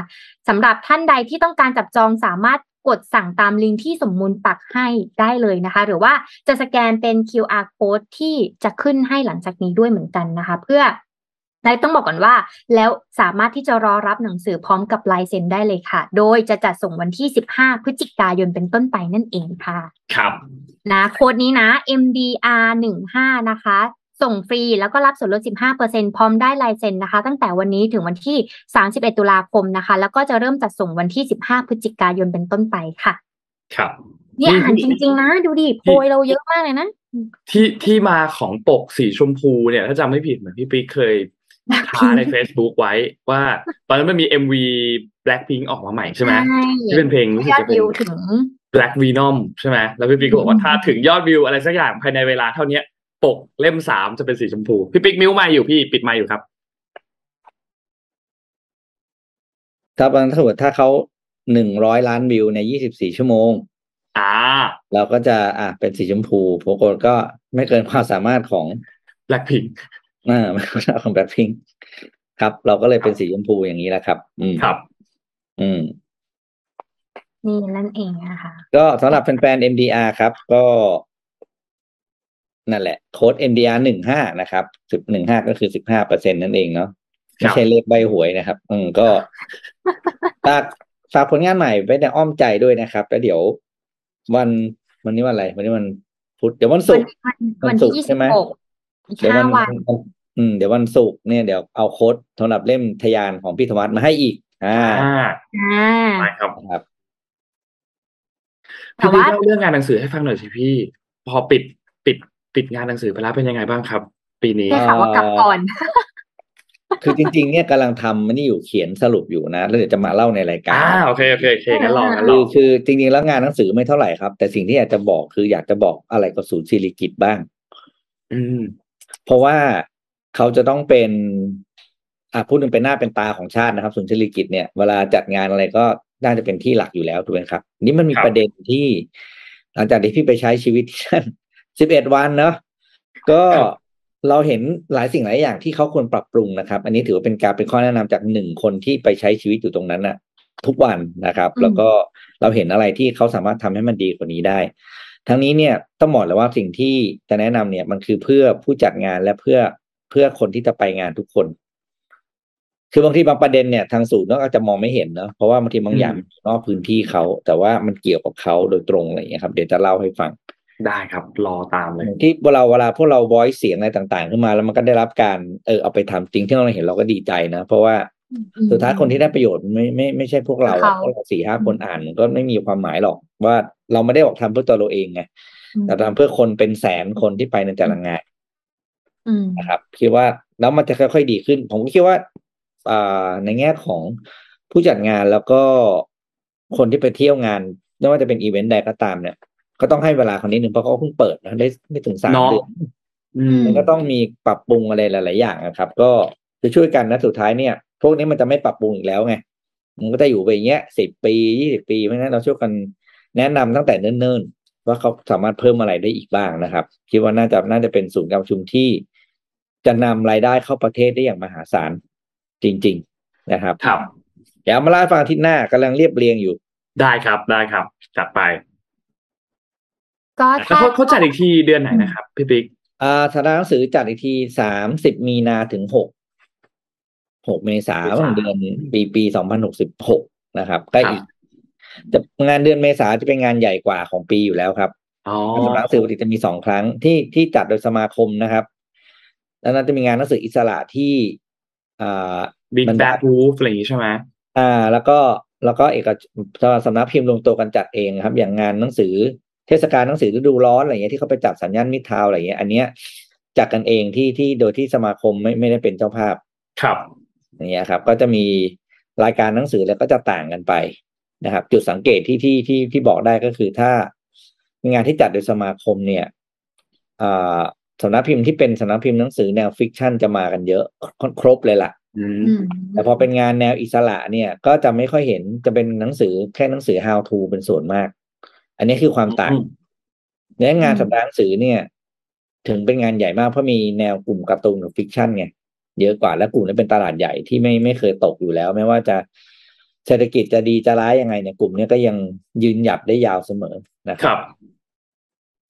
สำหรับท่านใดที่ต้องการจับจองสามารถกดสั่งตามลิงก์ที่สมมูลปักให้ได้เลยนะคะ หรือว่าจะสแกนเป็น QR code ที่จะขึ้นให้หลังจากนี้ด้วยเหมือนกันนะคะ เพื่อ และต้องบอกก่อนว่า แล้วสามารถที่จะรอรับหนังสือพร้อมกับลายเซ็นได้เลยค่ะ โดยจะจัดส่งวันที่ 15 พฤศจิกายนเป็นต้นไปนั่นเองค่ะ ครับ นะโค้ดนี้นะ MDR 15นะคะ ส่งฟรีแล้วก็รับส่วนลด 15%พร้อมได้ลายเซ็นนะคะ ตั้งแต่วันนี้ถึงวันที่ 31 ตุลาคมนะคะ แล้วก็จะเริ่มจัดส่งวันที่ 15 พฤศจิกายนเป็นต้นไปค่ะ ครับนี่อ่านจริงๆนะ ดูดิโพยเราเยอะมากเลยนะที่ที่มาของปกสีชมพูเนี่ย ถ้าจำไม่ผิดเหมือนพี่ปิ๊กเคย ท้าใน Facebook ไว้ว่า ตอนนั้นมันมี MV Blackpink ออกมาใหม่ใช่ไหมที่เป็นเพลงรู้สึกยอดจะเป็นวิวถึง Black Venom ใช่ไหมแล้วพี่ปิ๊กก็บอกว่าถ้าถึงยอดวิวอะไรสักอย่างภายในเวลาเท่านี้ปกเล่มสามจะเป็นสีชมพู พี่ปิ๊กมิวมาอยู่พี่ปิดไมาอยู่ครับถ้าถ้าสมมติถ้าเขาหนึ่งร้อยล้านวิวในยี่สิบสี่ชั่วโมง อ่า เราก็จะอะเป็นสีชมพูปรากฏก็ไม่เกินความสามารถของ Blackpink อ่าไม่เกินความสามารถของแบล็คพิงครับ เราก็เลยเป็นสีชมพูอย่างนี้แหละครับ อืมครับ อืมนี่นั่นเองนะคะ ก็สำหรับแฟนๆ MDR ครับ ก็ นั่นแหละ โค้ด MDR หนึ่งห้านะครับสิบหนึ่งห้าก็คือสิบห้าเปอร์เซ็นนั่นเองเนาะไม่ใช่เลขใบหวยนะครับ อืมก็ฝากฝากผลงานใหม่ไว้ในอ้อมใจด้วยนะครับ แล้วเดี๋ยว วันวันนี้วันอะไร วันนี้วันพุธเดี๋ยววันศุวันกร์วันวัวันนศุที่กร์ยี่ใช่สิบไหมหกอีก เดี๋ยวห้าวันวันอืมเดี๋ยววันศุกร์เนี่ยเดี๋ยวเอาโค้ดสำหรับเล่มทยานของพี่ธวัฒน์มาให้อีก อ่าอ่าอ่าไปครับครับแต่พี่ปิ๊กว่าเล่าเรื่องงานหนังสือให้ฟังหน่อยสิพี่ พอปิดปิดปิดงานหนังสือไปแล้วเป็นยังไงบ้างครับ ปีนี้ได้ข่าวว่ากลับก่อนคือจริงๆ เนี่ยกำลังทำมันนี่อยู่เขียนสรุปอยู่นะ แล้วเดี๋ยวจะมาเล่าในรายกาอ่ารโอเคโอเคโอเคงั้นลองงั้นลคือองคือจริงๆ แล้วงานหนังสือไม่เท่าไหร่ครับ แต่สิ่งที่อยากจะบอกคืออยากจะบอกอะไรกับศูนย์ศิริกิตบ้าง อืม เพราะว่าเขาจะต้องเป็นอะพูดถึงเป็นหน้าเป็นตาของชาตินะครับศูนย์ศิริกิตเนี่ยเวลาจัดงานอะไรก็น่าจะเป็นที่หลักอยู่แล้วถูกไหมครับ นี่มันมีครับประเด็นที่ หลังจากที่พี่ไปใช้ชีวิตที่นั่นสิบเอ็ดวันเนาะก็เราเห็นหลายสิ่งหลายอย่างที่เขาควรปรับปรุงนะครับ อันนี้ถือว่าเป็นการเป็นข้อแนะนำจากหนึ่งคนที่ไปใช้ชีวิตอยู่ตรงนั้นน่ะ ทุกวันนะครับอืมแล้วก็เราเห็นอะไรที่เขาสามารถทำให้มันดีกว่านี้ได้ ทั้งนี้เนี่ยต้องบอกเลยว่าสิ่งที่จะแนะนำเนี่ยมันคือเพื่อผู้จัดงานและเพื่อเพื่อคนที่จะไปงานทุกคน คือบางทีบางประเด็นเนี่ยทางศูนย์ก็อาจจะมองไม่เห็นเนาะเพราะว่าบางทีบางอย่างมันอยู่นอกพื้นที่เขา แต่ว่ามันเกี่ยวกับเขาโดยตรงอะไรอย่างเงี้ยครับ เดี๋ยวจะเล่าให้ฟังได้ครับ รอตามเลย ที่เวลาเวลาพวกเรา voice เสียงอะไรต่าง ๆ ขึ้นมาแล้วมันก็ได้รับการเออเอาไปทำจริงที่เราเห็นเราก็ดีใจนะ เพราะว่าอืม สุดท้ายคนที่ได้ประโยชน์ไม่ไม่ไม่ใช่พวกเราเขาพวกเราสี่ห้าคนอ่านมันก็ไม่มีความหมายหรอก ว่าเราไม่ได้ออกทำเพื่อตัวเราเองไงอืมแต่ทำเพื่อคนเป็นแสนคนที่ไปในแต่ละงานอืมนะครับคิดว่าแล้วมันจะค่อยๆดีขึ้น ผมก็คิดว่าอ่าในแง่ของผู้จัดงานแล้วก็คนที่ไปเที่ยวงานไม่ว่าจะเป็นอีเวนต์ใดก็ตามเนี่ยก็ต้องให้เวลาคนนี้หนึ่งเพราะเขาเพิ่งเปิดนะได้ไม่ถึงสามเนาะเดือนอืมมันก็ต้องมีปรับปรุงอะไรหลาย ๆ อย่างนะครับ ก็จะช่วยกันนะสุดท้ายเนี่ย พวกนี้มันจะไม่ปรับปรุงอีกแล้วไงมันก็จะอยู่ไปอย่างเงี้ยสิบปียี่สิบปีเพราะฉะนั้นเราช่วยกันแนะนำตั้งแต่เนิ่นๆ ว่าเขาสามารถเพิ่มอะไรได้อีกบ้างนะครับคิดว่าน่าจะน่าจะเป็นศูนย์การประชุมที่ จะนำรายได้เข้าประเทศได้อย่างมหาศาลจริง ๆนะครับครับเดี๋ยวเอามาเล่าให้ฟังอาทิตย์หน้ากำลังเรียบเรียงอยู่ ได้ครับได้ครับจัดไป ก็แล้วถ้าเขาเขาจัดอีกทีเดือนไหนนะครับพี่ปิ๊กอ่าสถานหนังสือจัดอีกทีสามสิบมีนาถึงหก หกเมษาเมษาเดือนปีปีสองพันหกสิบหกนะครับใกล้ครับอีกจะงานเดือนเมษาจะเป็นงานใหญ่กว่าของปีอยู่แล้วครับอ๋องานสำนักหนังสือปกติจะมีสองครั้งที่ที่จัดโดยสมาคมนะครับแล้วนั้นจะมีงานหนังสืออิสระที่อ่าบิ๊กบรรแบดาดวูฟอะไรอย่างงี้ใช่ไหมอ่า แล้วก็แล้วก็เอกชนสำนักพิมพ์รวมตัวกันจัดเองครับ อย่างงานหนังสือเทศกาลหนังสือฤดูร้อนอะไรเงี้ยที่เขาไปจัดสัญญาณมิตรทาวน์อะไรเงี้ย อันเนี้ยจัดกันเองที่ที่โดยที่สมาคมไม่ไม่ได้เป็นเจ้าภาพ ครับ อย่างเงี้ยครับ ก็จะมีรายการหนังสือแล้วก็จะต่างกันไปนะครับ จุดสังเกตที่ที่ที่ที่บอกได้ก็คือถ้างานที่จัดโดยสมาคมเนี่ยอ่าสำนักพิมพ์ที่เป็นสำนักพิมพ์หนังสือแนวฟิกชันจะมากันเยอะครบเลยล่ะอืมอืมแต่พอเป็นงานแนวอิสระเนี่ย ก็จะไม่ค่อยเห็นจะเป็นหนังสือแค่หนังสือ how to เป็นส่วนมาก อันนี้คือความต่างอืมในงานอืมสัปดาห์หนังสือเนี่ย ถึงเป็นงานใหญ่มากเพราะมีแนวกลุ่มการ์ตูนกับ fiction ไง เยอะกว่าและกลุ่มนี้เป็นตลาดใหญ่ที่ไม่ไม่เคยตกอยู่แล้ว ไม่ว่าจะเศรษฐกิจจะดีจะร้ายยังไงเนี่ยกลุ่มเนี้ยก็ยังยืนหยัดได้ยาวเสมอนะคครัรับบ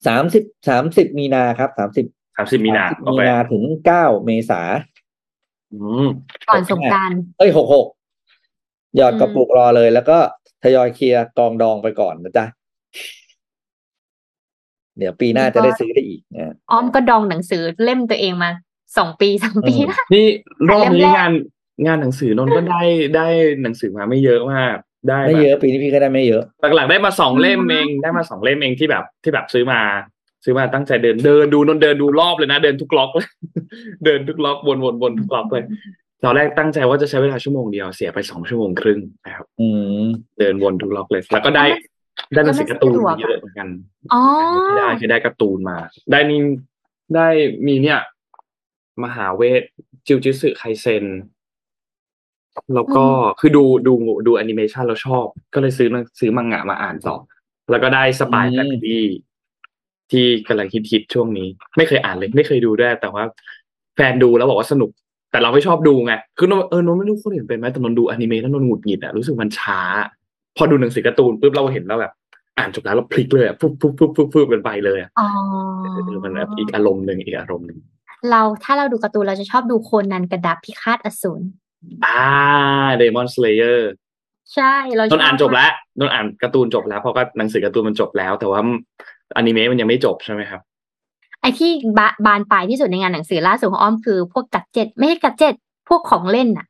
สามสิบสามสิบมีนาครับสามสิบสามสิบมีนา30โอมีเคนาถึงเก้าเมษาอืมก่อนสงกรารเอ้ยหกหกหยอดอืมกระปุกรอเลย แล้วก็ทยอยเคลียร์กองดองไปก่อนนะจ๊ะเดี๋ยวปีหน้าจะได้ซื้อได้อีกนะอ้อมก็ดองหนังสือเล่มตัวเองมา สองปีสามปีอืมนะนี่รอบนี้เล่มแรกงานงานหนังสือนนท์ก็ได้ได้หนังสือมาไม่เยอะมากได้ไม่แบบเยอะปีนี้พี่ก็ได้ไม่เยอะ หลักๆได้มาสองเล่มเองได้มาสองเล่มเองที่แบบที่แบบซื้อมาซื้อมาตั้งใจเดินเดินดูนนท์เดินดูรอบเลยนะ เดินทุกล็อกเลยเดินทุกล็อกวนวนวนทุกล็อกเลยตอนแรกตั้งใจว่าจะใช้เวลาชั่วโมงเดียวเสียไปสองชั่วโมงครึ่งนะครับอืมเดินวนทุกล็อกเลย แล้วก็ได้ได้หนังสือการ์ตูนมาเยอะเหมือนกันอ๋อที่ได้คือได้การ์ตูนมา ได้นี่ได้มีเนี่ย มหาเวทย์จูจุตสึไคเซนแล้วก็คือดูดูดูแอนิเมชันแล้วชอบ ก็เลยซื้อหนังซื้อมังงะมาอ่านต่อ แล้วก็ได้ Spy อืม Family ที่กำลังฮิตๆช่วงนี้ ไม่เคยอ่านเลย ไม่เคยดูด้วย แต่ว่าแฟนดูแล้วบอกว่าสนุก แต่เราไม่ชอบดูไงคือนนเออนนไม่รู้คนอื่นเป็นไหมแต่นนดูอนิเมะแล้วนนหงุดหงิดอะรู้สึกมันช้า พอดูหนังสือการ์ตูนปุ๊บเราเห็นแล้วแบบ อ่านจบแล้วเราพลิกเลยอะปุ๊บปุ๊บปุ๊บปุ๊บปุ๊บเป็นไปเลยอะอ๋อเออมันแบบอีกอารมณ์หนึ่งอีกอารมณ์หนึ่ง เราถ้าเราดูการ์ตูนเราจะชอบดูโคนันกับดาบพิฆาตอสูรอ่า Demon Slayerใช่เราชอบนนอ่านจบแล้วนนอ่านการ์ตูนจบแล้ว เพราะก็หนังสือการ์ตูนมันจบแล้ว แต่ว่าอนิเมะมันยังไม่จบใช่ไหมครับ ไอที่บาบานปลายที่สุดในงานหนังสือล่าสุดของอ้อมคือพวก gadget ไม่ใช่ gadget พวกของเล่นอะ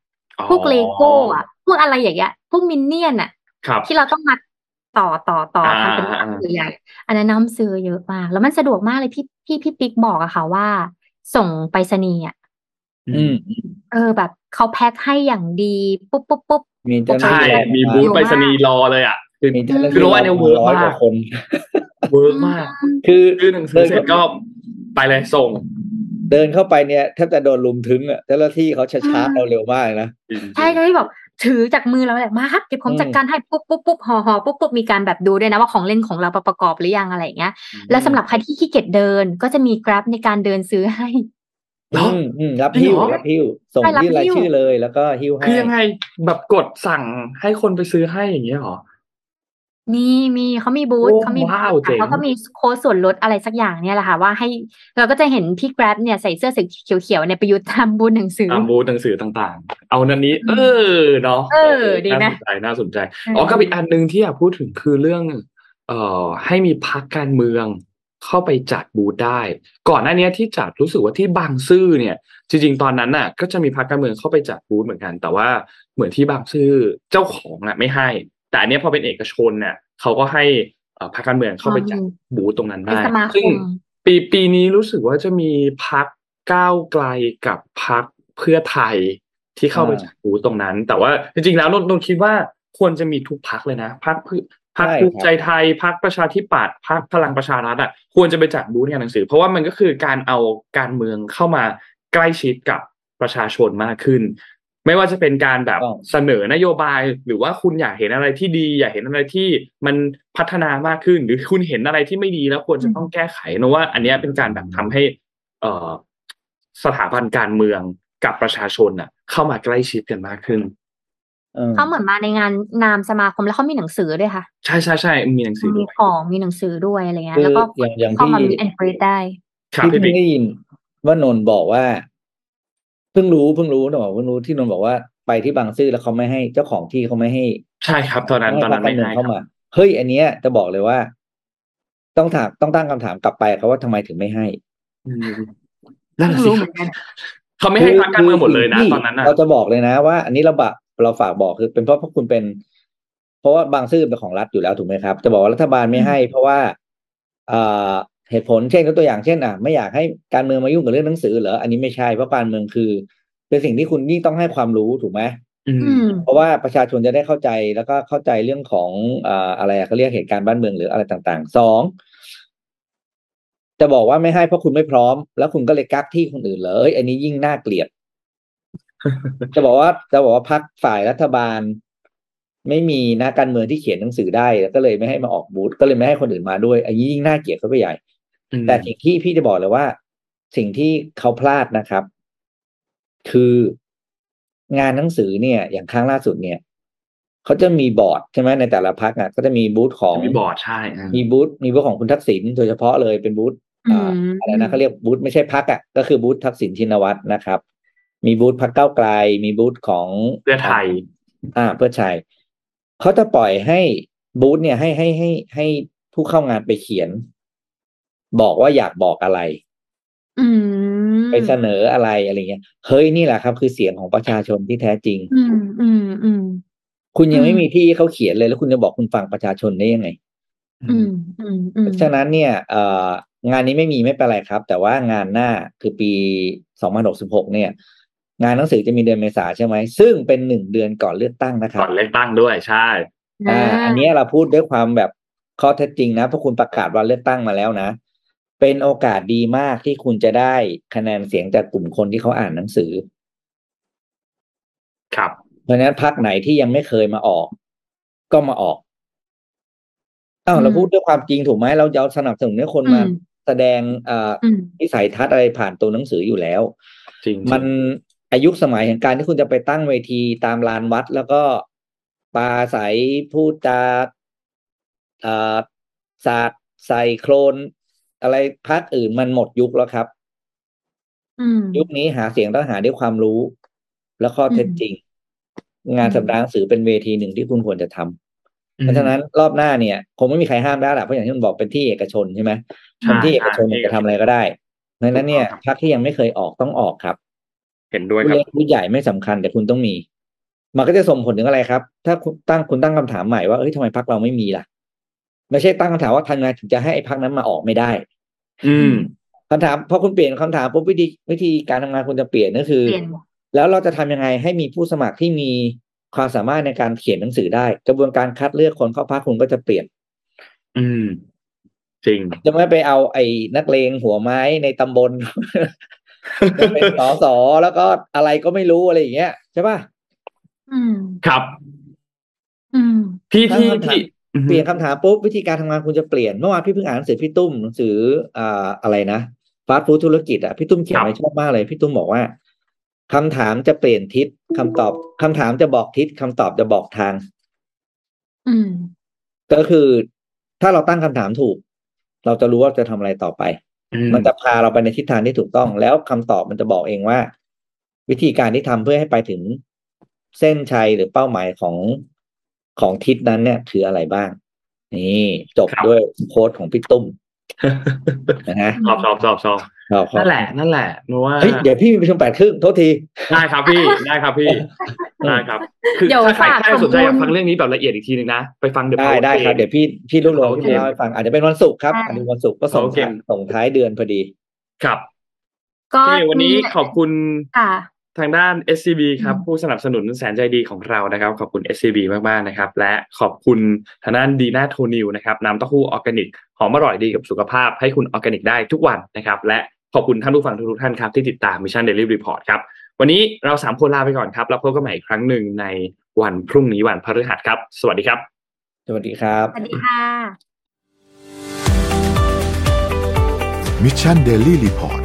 พวกเลโก้อะพวกอะไรอย่างเงี้ยพวกมินเนี่ยนอะครับที่เราต้องมาต่อต่อต่ออ่าทำเป็นอ่าหนังสือใหญ่อันนั้นน้ำซื้อเยอะมาก แล้วมันสะดวกมากเลยพี่พี่พี่ปิ๊กบอกอะค่ะว่า ส่งไปรษณีย์อะอืมเออแบบเขาแพ็คให้อย่างดีปุ๊บปุ๊บปุ๊บมีเจ้าหน้าใช่ที่มีบูธไปรษณีย์รอเลยอะคือมีเจ้าหน้าคือที่รู้ว่าเนี่ย work ร้อยมากกว่าคน work มาก คือคือหนังสือเสร็จก็ไปเลยส่ง เดินเข้าไปเนี่ยแทบจะโดนรุมทึ้งอะเจ้าหน้าที่เขาชาร์จเราเร็วมากเลยนะใช่เลยแบบ ถือจากมือเราแบบมาครับเดี๋ยวผมอืมจัดการให้ปุ๊บปุ๊บปุ๊บห่อห่อปุ๊บปุ๊บมีการแบบดูด้วยนะว่าของเล่นของเราประกอบหรือยังอะไรอย่างเงี้ย แล้วสำหรับใครที่ขี้เกียจเดินก็จะมี Grab ในการเดินซื้อให้เหรออืมอืมรับจริงหิ้วเหรอรับหิ้วส่งใช่รับยื่นรายหิ้วชื่อเลยแล้วก็หิ้วให้คือยังไงแบบกดสั่งให้คนไปซื้อให้อย่างเงี้ยเหรอ มีมีเขามีบูธโอ้เขามีบูธว้าวค่ะเจ๋งเขาก็มีโค้ดส่วนลดอะไรสักอย่างเนี่ยแหละค่ะ ว่าให้เราก็จะเห็นพี่ Grab เนี่ยใส่เสื้อสีเขียวๆเนี่ยไปยุทธทำบูธหนังสือตามบูธหนังสือต่างๆ เอานันนี้ เออเนาะเออดีนะน่าสนใจน่าสนใจอืมอ๋อกับอีกอันหนึ่งที่อยากพูดถึงคือเรื่อง เอ่อ ให้มีพักการเมืองเข้าไปจัดบูธได้ ก่อนหน้านี้ที่จัดรู้สึกว่าที่บางซื่อเนี่ย จริง ๆ ตอนนั้นน่ะ ก็จะมีพักการเมืองเข้าไปจัดบูธเหมือนกัน แต่ว่าเหมือนที่บางซื่อเจ้าของอะไม่ให้ แต่อันเนี้ยพอเป็นเอกชนเนี่ยเขาก็ให้เอ่อพรรคการเมืองเข้าไปจัดบูธตรงนั้นเป็นได้สมาคซึ่งมปีปีนี้รู้สึกว่าจะมีพักก้าวไกลกับพักเพื่อไทยที่เข้าไปอ่าจัดบูธตรงนั้น แต่ว่าจริงๆแล้วนนท์นนท์คิดว่าควรจะมีทุกพักเลยนะพักเพื่อพักใช่ภูมิครับใจไทยพักประชาธิปัตย์พักพลังประชารัฐอะควรจะไปจัดบูธงานหนังสือ เพราะว่ามันก็คือการเอาการเมืองเข้ามาใกล้ชิดกับประชาชนมากขึ้น ไม่ว่าจะเป็นการแบบต้องเสนอนโยบาย หรือว่าคุณอยากเห็นอะไรที่ดี อยากเห็นอะไรที่มันพัฒนามากขึ้น หรือคุณเห็นอะไรที่ไม่ดีแล้วควรจะต้องแก้ไขนะว่า อันเนี้ยเป็นการแบบทำให้ เอ่อสถาบันการเมืองกับประชาชนน่ะ เข้ามาใกล้ชิดกันมากขึ้นเออเขาเหมือนมาในงานนามสมาคมแล้วเขามีหนังสือด้วยค่ะ ใช่ใช่ใช่มีหนังสือมีด้วยของมีหนังสือด้วยอะไรเงี้ยคือแล้วก็อย่างอย่างเข้ามาที่มีแอนเกรดได้ครับที่พี่เพิ่ปิ๊กงได้ยินว่านนท์บอกว่า เพิ่งรู้เพิ่งรู้นะบอกเพิ่งรู้ที่นนท์บอกว่าไปที่บางซื่อแล้วเขาไม่ให้เจ้าของที่เขาไม่ให้ ใช่ครับ ตอนนั้นตอนนั้นพรไม่รคการเมืองให้คเข้ารับมาเฮ้ย อันเนี้ยจะบอกเลยว่า ต้องถามต้องตั้งคำถามกลับไปเขาว่าทำไมถึงไม่ให้อืมนั่นไม่น่ะสิรู้เหมือนกันเขาไม่ให้พักการเมืองหมดเลยนะคืตอนนั้นน่ะเราจะบอกเลยนะว่าอันนี้เราบะเราฝากบอกคือเป็นเพราะพวกคุณเป็น เพราะว่าบางซื่อเป็นของรัฐอยู่แล้วถูกไหมครับ จะบอกว่ารัฐบาลไม่ให้ เพราะว่าเอ่อ เหตุผลเช่นยกตัวอย่างเช่นอะไม่อยากให้การเมืองมายุ่งกับเรื่องหนังสือเหรออันนี้ไม่ใช่เพราะการเมืองคือ เป็นสิ่งที่คุณยิ่งต้องให้ความรู้ถูกไหมอืมอืมเพราะว่าประชาชนจะได้เข้าใจแล้วก็เข้าใจเรื่องของเอ่ออะไรอะเขาเรียกเหตุการณ์บ้านเมืองหรืออะไรต่างๆสองจะบอกว่าไม่ให้เพราะคุณไม่พร้อม แล้วคุณก็เลยกักที่คนอื่นเหรอเอ้ยอันนี้ยิ่งน่าเกลียด จะบอกว่าจะบอกว่าพักฝ่ายรัฐบาล ไม่มีนักการเมืองที่เขียนหนังสือได้แล้วก็เลยไม่ให้มาออกบูธก็เลยไม่ให้คนอื่นมาด้วยอันนี้ยิ่งน่าเกลียดเข้าไปใหญ่ แต่สิ่งที่พี่จะบอกเลยว่า สิ่งที่เขาพลาดนะครับ คืองานหนังสือเนี่ย อย่างครั้งล่าสุดเนี่ยเขาจะมีบอร์ดใช่ไหมในแต่ละพักอะก็จะมีบูธของมีบอร์ดใช่อ่ามีบูธมีบูธของคุณทักษิณโดยเฉพาะเลยเป็นบูธอืมอะไรนะเขาเรียกบูธไม่ใช่พักอะก็คือบูธทักษิณชินวัตรนะครับ มีบูธพักเก้าวไกล มีบูธของเพื่อไทย อ่า เพื่อไทยเขาจะปล่อยให้บูธเนี่ยให้ให้ให้ให้ผู้เข้างานไปเขียน บอกว่าอยากบอกอะไรอืมไปเสนออะไรอะไรเงี้ยเฮ้ยนี่แหละครับ คือเสียงของประชาชนที่แท้จริง อืมอืมอืมคุณยังอืมไม่มีที่ให้เขาเขียนเลย แล้วคุณจะบอกคุณฟังประชาชนได้ยังไง อืมอืมอืมเพราะฉะนั้นเนี่ย เอ่องานนี้ไม่มีไม่เป็นไรครับ แต่ว่างานหน้าคือปี2066เนี่ย งานหนังสือจะมีเดือนเมษาใช่ไหมซึ่งเป็นหนึ่งเดือนก่อนเลือกตั้งนะครัก่บอนเลือกตั้งด้วยใช่อ่าอันเนี้ยเราพูดด้วยความแบบข้อเท็จจริงนะเพราะคุณประกาศวันเลือกตั้งมาแล้วนะ เป็นโอกาสดีมากที่คุณจะได้คะแนนเสียงจากกลุ่มคนที่เขาอ่านหนังสือ ครับ เพราะฉะนั้นพักไหนที่ยังไม่เคยมาออก ก็มาออกอ้าวเราพูดด้วยความจริงถูกไหมเราจะเอาสนับสนุนให้คนมาอืมแสดงเอ่ออืมวิสัยทัศน์อะไรผ่านตัวหนังสืออยู่แล้วจริงมันอายุสมัยแห่งการที่คุณจะไปตั้งเวทีตามลานวัด แล้วก็ปาใสพูดจาเอ่อสาดใส่โครน อะไรพักอื่นมันหมดยุคแล้วครับอืมยุคนี้หาเสียงต้องหาด้วยความรู้ และข้อเท็จจริง งานอืมสัปดาห์หนังสือเป็นเวทีหนึ่งที่คุณควรจะทำอืมเพราะฉะนั้นรอบหน้าเนี่ยคงไม่มีใครห้ามได้แหละเพราะอย่างที่มันบอกเป็นที่เอกชนใช่ไหมใช่เป็นที่เอกชนใช่จะทำอะไรก็ได้ดังนั้นเนี่ยถูกต้องพรรคที่ยังไม่เคยออกต้องออกครับ เห็นด้วยผู้ครับเล็กผู้ใหญ่ไม่สำคัญแต่คุณต้องมี มันก็จะส่งผลถึงอะไรครับ ถ้าคุณตั้งคุณตั้งคำถามใหม่ว่าเอ้ยทำไมพรรคเราไม่มีล่ะ ไม่ใช่ตั้งคำถามว่าทำไงถึงจะให้ไอ้พรรคนั้นมาออกไม่ได้ อืมคำถามพอคุณเปลี่ยนคำถามปุ๊บวิธีวิธีการทำงานคุณจะเปลี่ยนก็คือเปลี่ยนแล้วเราจะทำยังไงให้มีผู้สมัครที่มีความสามารถในการเขียนหนังสือได้ กระบวนการคัดเลือกคนเข้าพรรคคุณก็จะเปลี่ยน อืม จริง จะไม่ไปเอาไอ้นักเลงหัวไม้ในตำบลจะเป็นสอสอแล้วก็อะไรก็ไม่รู้อะไรอย่างเงี้ยใช่ป่ะอืมครับ อืมที่ที่ตั้งคำถามที่อืม เปลี่ยนคำถามปุ๊บวิธีการทำงานคุณจะเปลี่ยนเมื่อวานพี่เพิ่งอ่านหนังสือพี่ตุ้มหนังสืออ่าอะไรนะฟาสต์ฟู้ดธุรกิจอะพี่ตุ้มเขียนไว้ชอบมากเลย พี่ตุ้มบอกว่าคำถามจะเปลี่ยนทิศคำตอบคำถามจะบอกทิศคำตอบจะบอกทาง อืม ก็คือถ้าเราตั้งคำถามถูก เราจะรู้ว่าจะทำอะไรต่อไปอืมันจะพาเราไปในทิศทางที่ถูกต้อง แล้วคำตอบมันจะบอกเองว่า วิธีการที่ทำเพื่อให้ไปถึงเส้นชัยหรือเป้าหมายของ ของทิศนั้นเนี่ยคืออะไรบ้าง นี่ จบด้วยโค้ดของพี่ตุ้มนะฮะชอบชอบชอบชอบเราขอนั่นแหละนั่นแหละนัวาเฮ้ยเดี๋ยวพี่มีประชุมแปดครึ่งโทษที ได้ครับพี่ได้ครับพี่ได้ครับ คือเดี๋ยวถ้าใครฝากใครสนใจอยากข้อมูลฟังเรื่องนี้แบบละเอียดอีกทีหนึ่งนะ ไปฟังเดี๋ยวได้ได้ครับ เดี๋ยวพี่พี่รวบรวมโอเคที่เล่าให้ฟังอาจจะเป็นวันศุกร์ครับได้อาจจะเป็นวันศุกร์ก็ส่งโอเคท้ายส่งท้ายเดือนพอดี ครับ ก็โอเควันนี้มีขอบคุณค่ะ ทางด้าน SCB ครับอืมผู้สนับสนุนแสนใจดีของเรานะครับ ขอบคุณ SCB มากๆนะครับ และขอบคุณทางด้านดีน่าโทนิวนะครับน้ำเต้าหู้ออร์แกนิกหอมอร่อยดีกับสุขภาพให้คุณออร์แกนิกได้ทุกวันนะครับ และขอบคุณท่านผู้ฟังทุกๆท่านครับ ที่ติดตาม Mission Daily Report ครับ วันนี้เราสามคนลาไปก่อนครับ แล้วพบกันใหม่อีกครั้งหนึ่งในวันพรุ่งนี้วันพฤหัสครับ สวัสดีครับ สวัสดีครับสวัสดีค่ะ Mission Daily Report